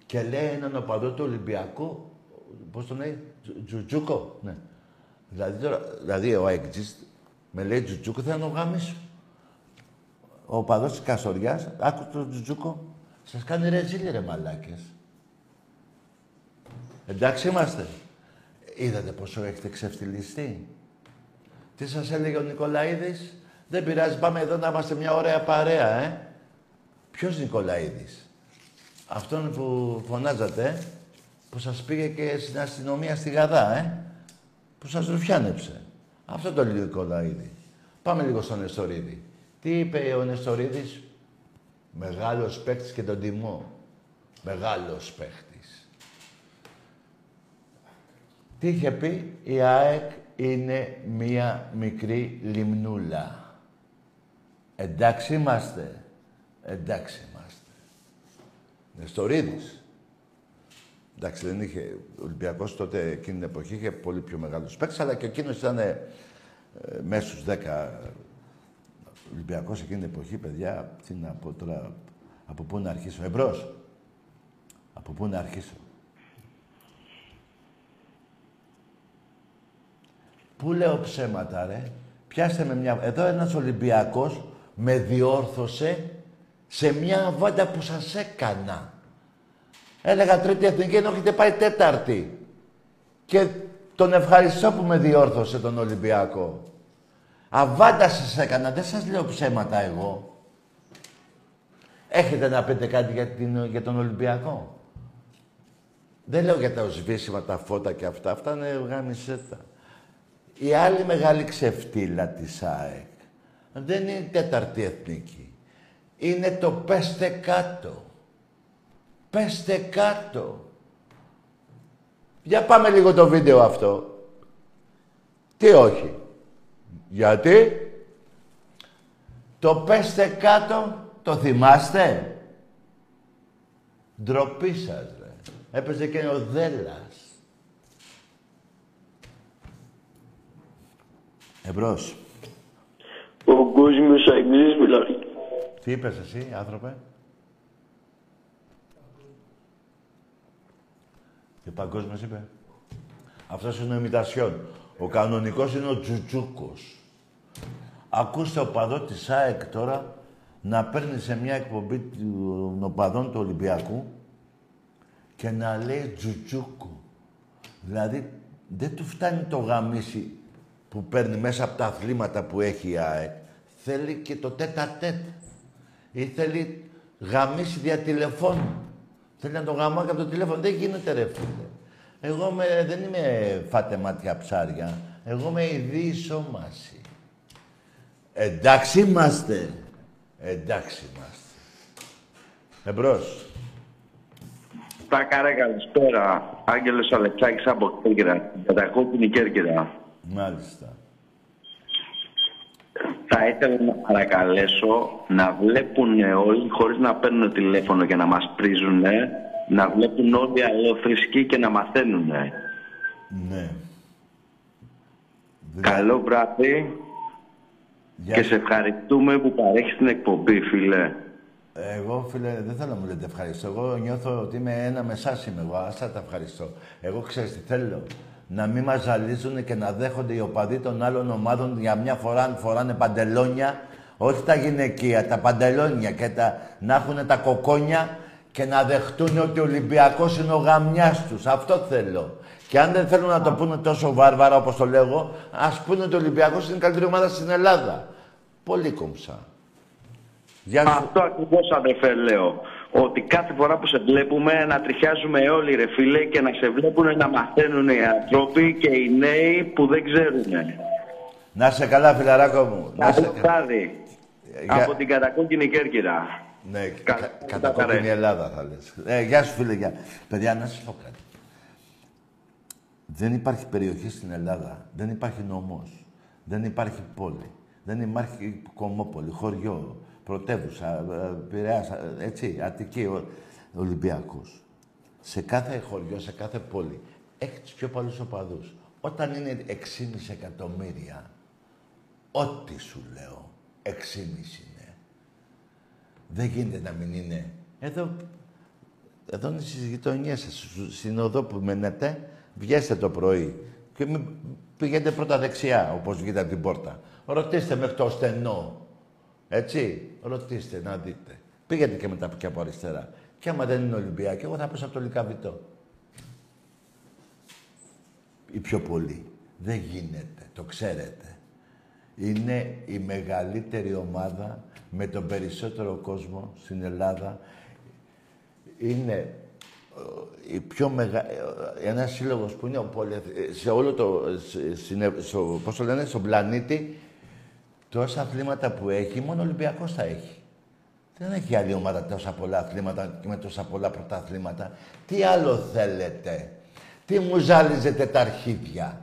Και λέει έναν οπαδό του Ολυμπιακού, πώς τον λέει, Τζουτζούκο. Ναι. Δηλαδή, τώρα, δηλαδή ο αεξτζής με λέει Τζουτζούκο, θα τον γάμισω. Ο οπαδός της Καστοριάς, άκου τον Τζουτζούκο, σας κάνει ρεζίλι ρε μαλάκες. Εντάξει είμαστε. Είδατε πόσο έχετε ξεφτυλιστεί; Τι σας έλεγε ο Νικολαίδης; Δεν πειράζει, πάμε εδώ να είμαστε μια ωραία παρέα, ε. Ποιος Νικολαίδης; Αυτόν που φωνάζατε, ε; που σας πήγε και στην αστυνομία στη Γαδά, ε. Που σας ρουφιάνεψε. Αυτό το λέει ο Νικολαίδη. Πάμε λίγο στον Νεστορίδη. Τι είπε ο Νεστορίδης; Μεγάλος παίκτης και τον τιμώ. Μεγάλος παίκτης. Τι είχε πει, η ΑΕΚ είναι μία μικρή λιμνούλα. Εντάξει είμαστε. Εντάξει είμαστε. Νεστορίδης. Εντάξει, δεν είχε... Ο Ολυμπιακός τότε εκείνη την εποχή είχε πολύ πιο μεγάλους παίκτες, αλλά και εκείνος ήταν ε, μέσα στους 10 Ολυμπιακός εκείνη την εποχή, παιδιά, τι να πω τώρα, από πού να αρχίσω. Εμπρός. Από πού να αρχίσω. Πού λέω ψέματα, ρε; Πιάστε με μια... Εδώ ένας Ολυμπιακός με διόρθωσε σε μια βάντα που σας έκανα. Έλεγα τρίτη εθνική ενώ έχετε πάει τέταρτη. Και τον ευχαριστώ που με διόρθωσε τον Ολυμπιακό. Αβάντα σας έκανα, δεν σας λέω ψέματα εγώ. Έχετε να πείτε κάτι για, την, για τον Ολυμπιακό; Δεν λέω για τα οσβήσιμα, τα φώτα και αυτά. Αυτά είναι γάμισέτα. Η άλλη μεγάλη ξεφτύλα της ΑΕΚ δεν είναι η τέταρτη εθνική. Είναι το πέστε κάτω. Πέστε κάτω. Για πάμε λίγο το βίντεο αυτό. Τι όχι. Γιατί; Το πέστε κάτω το θυμάστε; Ντροπή σας, ρε. Έπαιζε και ο Δέλλας. Εμπρός. Ο κόσμος αγγλής μιλάει. Τι είπες εσύ, άνθρωπε; Τι παγκόσμιος είπε. Αυτός είναι ο ημιτασιόν. Ο κανονικός είναι ο Τζουτζούκος. Ακούστε ο παδός της ΑΕΚ τώρα να παίρνει σε μια εκπομπή των οπαδών του Ολυμπιακού και να λέει Τζουτζούκο. Δηλαδή δεν του φτάνει το γαμίσι που παίρνει μέσα από τα αθλήματα που έχει η ΑΕΚ. Θέλει και το τέτα τέτ. Ή θέλει γαμίσει δια τηλεφώνου. Θέλει να το γαμάει από το τηλέφωνο. Δεν γίνεται ρε φίλε. Εγώ με, δεν είμαι φάτε μάτια ψάρια. Εγώ είμαι η σώμαση. Εντάξει είμαστε. Εντάξει είμαστε. Εμπρός. Τα καρέ καλησπέρα. Άγγελος Αλεξάκης από Κέρκυρα. Κατακόκκινη Κέρκυρα. Μάλιστα. Θα ήθελα να παρακαλέσω να βλέπουν όλοι, χωρίς να παίρνουν τηλέφωνο και να μας πρίζουν, να βλέπουν όλοι αλληλοθρησκοί και να μαθαίνουν. Ναι. Καλό βράδυ Γεια και σου. σε ευχαριστούμε που παρέχεις την εκπομπή, φίλε. Εγώ, φίλε, δεν θέλω να μου λέτε ευχαριστώ. Εγώ νιώθω ότι είμαι ένα με εσάς είμαι εγώ. Άστα τα ευχαριστώ. Εγώ ξέρεις τι θέλω. Να μην μας ζαλίζουν και να δέχονται οι οπαδοί των άλλων ομάδων για μια φορά αν φοράνε παντελόνια. Όχι τα γυναικεία, τα παντελόνια και τα, να έχουν τα κοκόνια και να δεχτούν ότι ο Ολυμπιακός είναι ο γαμιάς τους. Αυτό θέλω. Και αν δεν θέλουν να το πούνε τόσο βάρβαρα όπως το λέω εγώ, ας πούνε ότι ο Ολυμπιακός είναι η καλύτερη ομάδα στην Ελλάδα. Πολύ κομψά. Γεια σου. Αυτό ακριβώς αδερφέ λέω. Ότι κάθε φορά που σε βλέπουμε να τριχιάζουμε όλοι ρε φίλε και να σε βλέπουν να μαθαίνουν οι άνθρωποι και οι νέοι που δεν ξέρουν. Να σε καλά, φιλαράκο μου. Να σε Καλό καλά. βράδυ. Για- Από την κατακόκκινη Κέρκυρα. Ναι, Κα- κα, τα κατά κόκκινη καρέ. Ελλάδα θα λες. Ε, γεια σου φίλε, γεια. Παιδιά, να σας πω κάτι. Δεν υπάρχει περιοχή στην Ελλάδα. Δεν υπάρχει νομός. Δεν υπάρχει πόλη. Δεν υπάρχει κομμόπολη, χωριό, πρωτεύουσα, ε, Πειραιάς, ε, έτσι, Αττική, ο, Ολυμπιακός. Σε κάθε χωριό, σε κάθε πόλη, έχεις τους πιο πολλούς οπαδούς. Όταν είναι 6,5 εκατομμύρια, ό,τι σου λέω, 6,5 είναι. Δεν γίνεται να μην είναι. Εδώ, εδώ είναι στις γειτονιές σας, στου- στην οδό που μένετε, βγαίνετε το πρωί και μην πηγαίνετε πρώτα δεξιά, όπως βγείτε από την πόρτα. Ρωτήστε μέχρι το στενό. Έτσι, ρωτήστε να δείτε. Πήγαινε και μετά και από αριστερά. Και άμα δεν είναι Ολυμπιακή, εγώ θα πέσω από το Λυκαβητό. Οι πιο πολλοί. Δεν γίνεται, το ξέρετε. Είναι η μεγαλύτερη ομάδα με τον περισσότερο κόσμο στην Ελλάδα. Είναι ε, η πιο μεγα... ε, ένας σύλλογος που είναι ο πολυεθ- ε, σε όλο το... σε- στην- στο, πώς το λένε, στον πλανήτη, τόσα αθλήματα που έχει, μόνο ο Ολυμπιακός θα έχει. Δεν έχει άλλη ομάδα τόσα πολλά αθλήματα και με τόσα πολλά πρωταθλήματα. Τι άλλο θέλετε; Τι μου ζάλιζετε τα αρχίδια;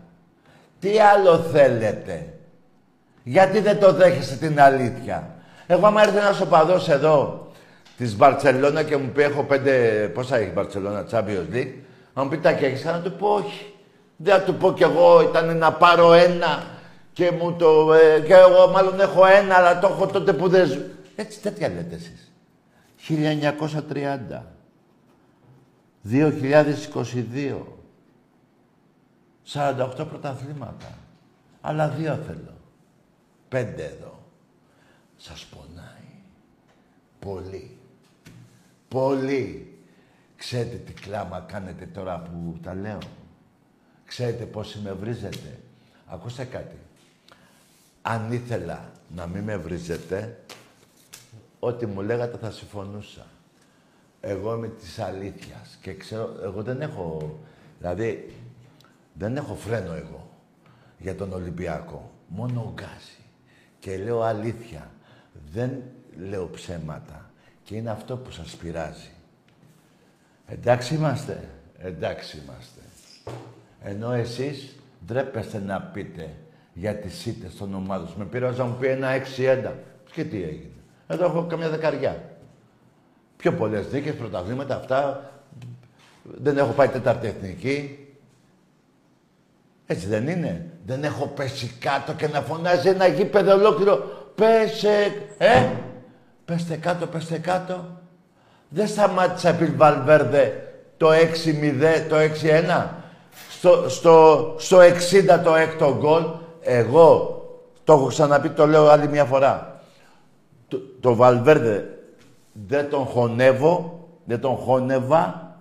Τι άλλο θέλετε; Γιατί δεν το δέχεσαι την αλήθεια; Εγώ άμα έρθει ένας οπαδός εδώ της Μπαρτσελώνα και μου πει έχω πέντε... Πόσα έχει η Μπαρτσελώνα, Champions League. Αν μου πει τα και έχεις, θα του πω όχι. Δεν θα του πω κι εγώ ήταν να πάρω ένα και μου το... ε, και εγώ μάλλον έχω ένα, αλλά το έχω τότε που δεν ζω. Έτσι τέτοια λέτε εσείς. 1930. 2022. 48 πρωταθλήματα. Αλλά δύο θέλω. Πέντε εδώ. Σας πονάει. Πολύ. Πολύ. Ξέρετε τι κλάμα κάνετε τώρα που τα λέω. Ξέρετε πόσοι με βρίζετε. Ακούστε κάτι. Αν ήθελα να μην με βρίζετε, ό,τι μου λέγατε θα συμφωνούσα. Εγώ είμαι της αλήθειας και ξέρω, εγώ δεν έχω, δηλαδή, δεν έχω φρένο εγώ για τον Ολυμπιακό. Μόνο γκάζι. Και λέω αλήθεια. Δεν λέω ψέματα. Και είναι αυτό που σας πειράζει. Εντάξει είμαστε. Εντάξει είμαστε. Ενώ εσείς ντρέπεστε να πείτε για τις ήττες των ομάδων. Με πήρε να μου πει ένα 6-1. Και τι έγινε. Εδώ έχω καμιά δεκαριά. Πιο πολλές δίκες, πρωταβλήματα, αυτά. Δεν έχω πάει τέταρτη εθνική. Έτσι δεν είναι. Δεν έχω πέσει κάτω και να φωνάζει ένα γήπεδο ολόκληρο. Πέσε, ε! Πέστε κάτω, πέστε κάτω. Δεν σταμάτησα επί Βαλβέρδε το 6-0, το 6-1. Στο, στο, στο 60 το έκτο γκολ. Εγώ, το έχω ξαναπεί, το λέω άλλη μια φορά. Το, το Βαλβέρδε δεν τον χωνεύω, δεν τον χώνευα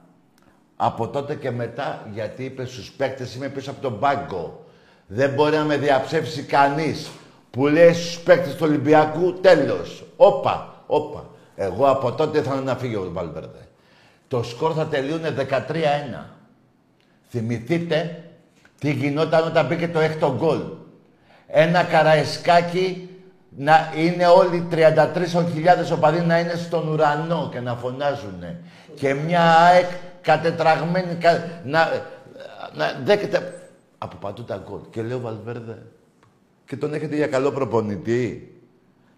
από τότε και μετά, γιατί είπε στους παίκτες είμαι πίσω από τον πάγκο. Δεν μπορεί να με διαψεύσει κανείς. Που λέει στους παίκτες του Ολυμπιακού, τέλος. Όπα, όπα. Εγώ από τότε θα να φύγει ο Βαλβέρδε. Το σκορ θα τελείωνε 13-1. Θυμηθείτε τι γινόταν όταν μπήκε το έκτο γκολ. Ένα καραϊσκάκι να είναι όλοι 33.000 οπαδοί να είναι στον ουρανό και να φωνάζουνε. Και μια ΑΕΚ κατετραγμένοι, κα... να, να δέκεται από παντού τα γκολ. Και λέω Βαλβέρδε, και τον έχετε για καλό προπονητή.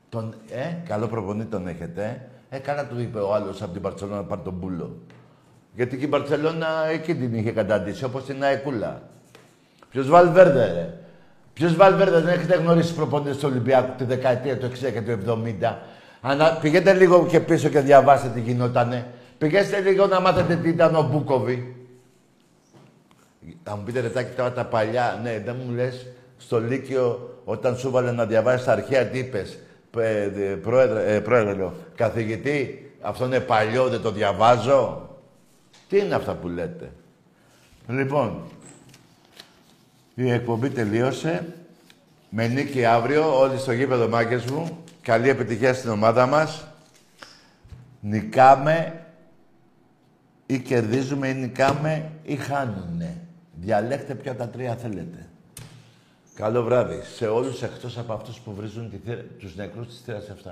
Τον, ε, καλό προπονητή τον έχετε. Ε, καλά του είπε ο άλλος από την Παρσελόνα να πάρει τον Μπούλο. Γιατί και η Μπαρσελόνα εκεί την είχε καταντήσει, όπως την Αεκούλα. Ποιος Βαλβέρδε, ρε. Ποιος Βαλβέρδε, δεν έχετε γνωρίσει προπονητές του Ολυμπιακού τη δεκαετία του 60 και του 70. Ανα... Πηγαίνετε λίγο και πίσω και διαβάστε τι γινότανε. Πηγαίνετε λίγο να μάθετε τι ήταν ο Μπούκοβι. Θα μου πείτε ρετάκι τώρα τα παλιά. Ναι, δεν μου λες στο Λύκειο όταν σου βάλε να διαβάσεις τα αρχαία τι είπες. Πρόεδρε, ε, πρόεδρε λέω, καθηγητή, αυτό είναι παλιό, δεν το διαβάζω. Τι είναι αυτά που λέτε; Λοιπόν, η εκπομπή τελείωσε. Με νίκη αύριο, όλοι στο γήπεδο μάγκες μου. Καλή επιτυχία στην ομάδα μας. Νικάμε ή κερδίζουμε ή νικάμε ή χάνουνε. Διαλέξτε ποια τα τρία θέλετε. Καλό βράδυ σε όλους εκτός από αυτούς που βρίζουν τη, τους νεκρούς της θύρας 7.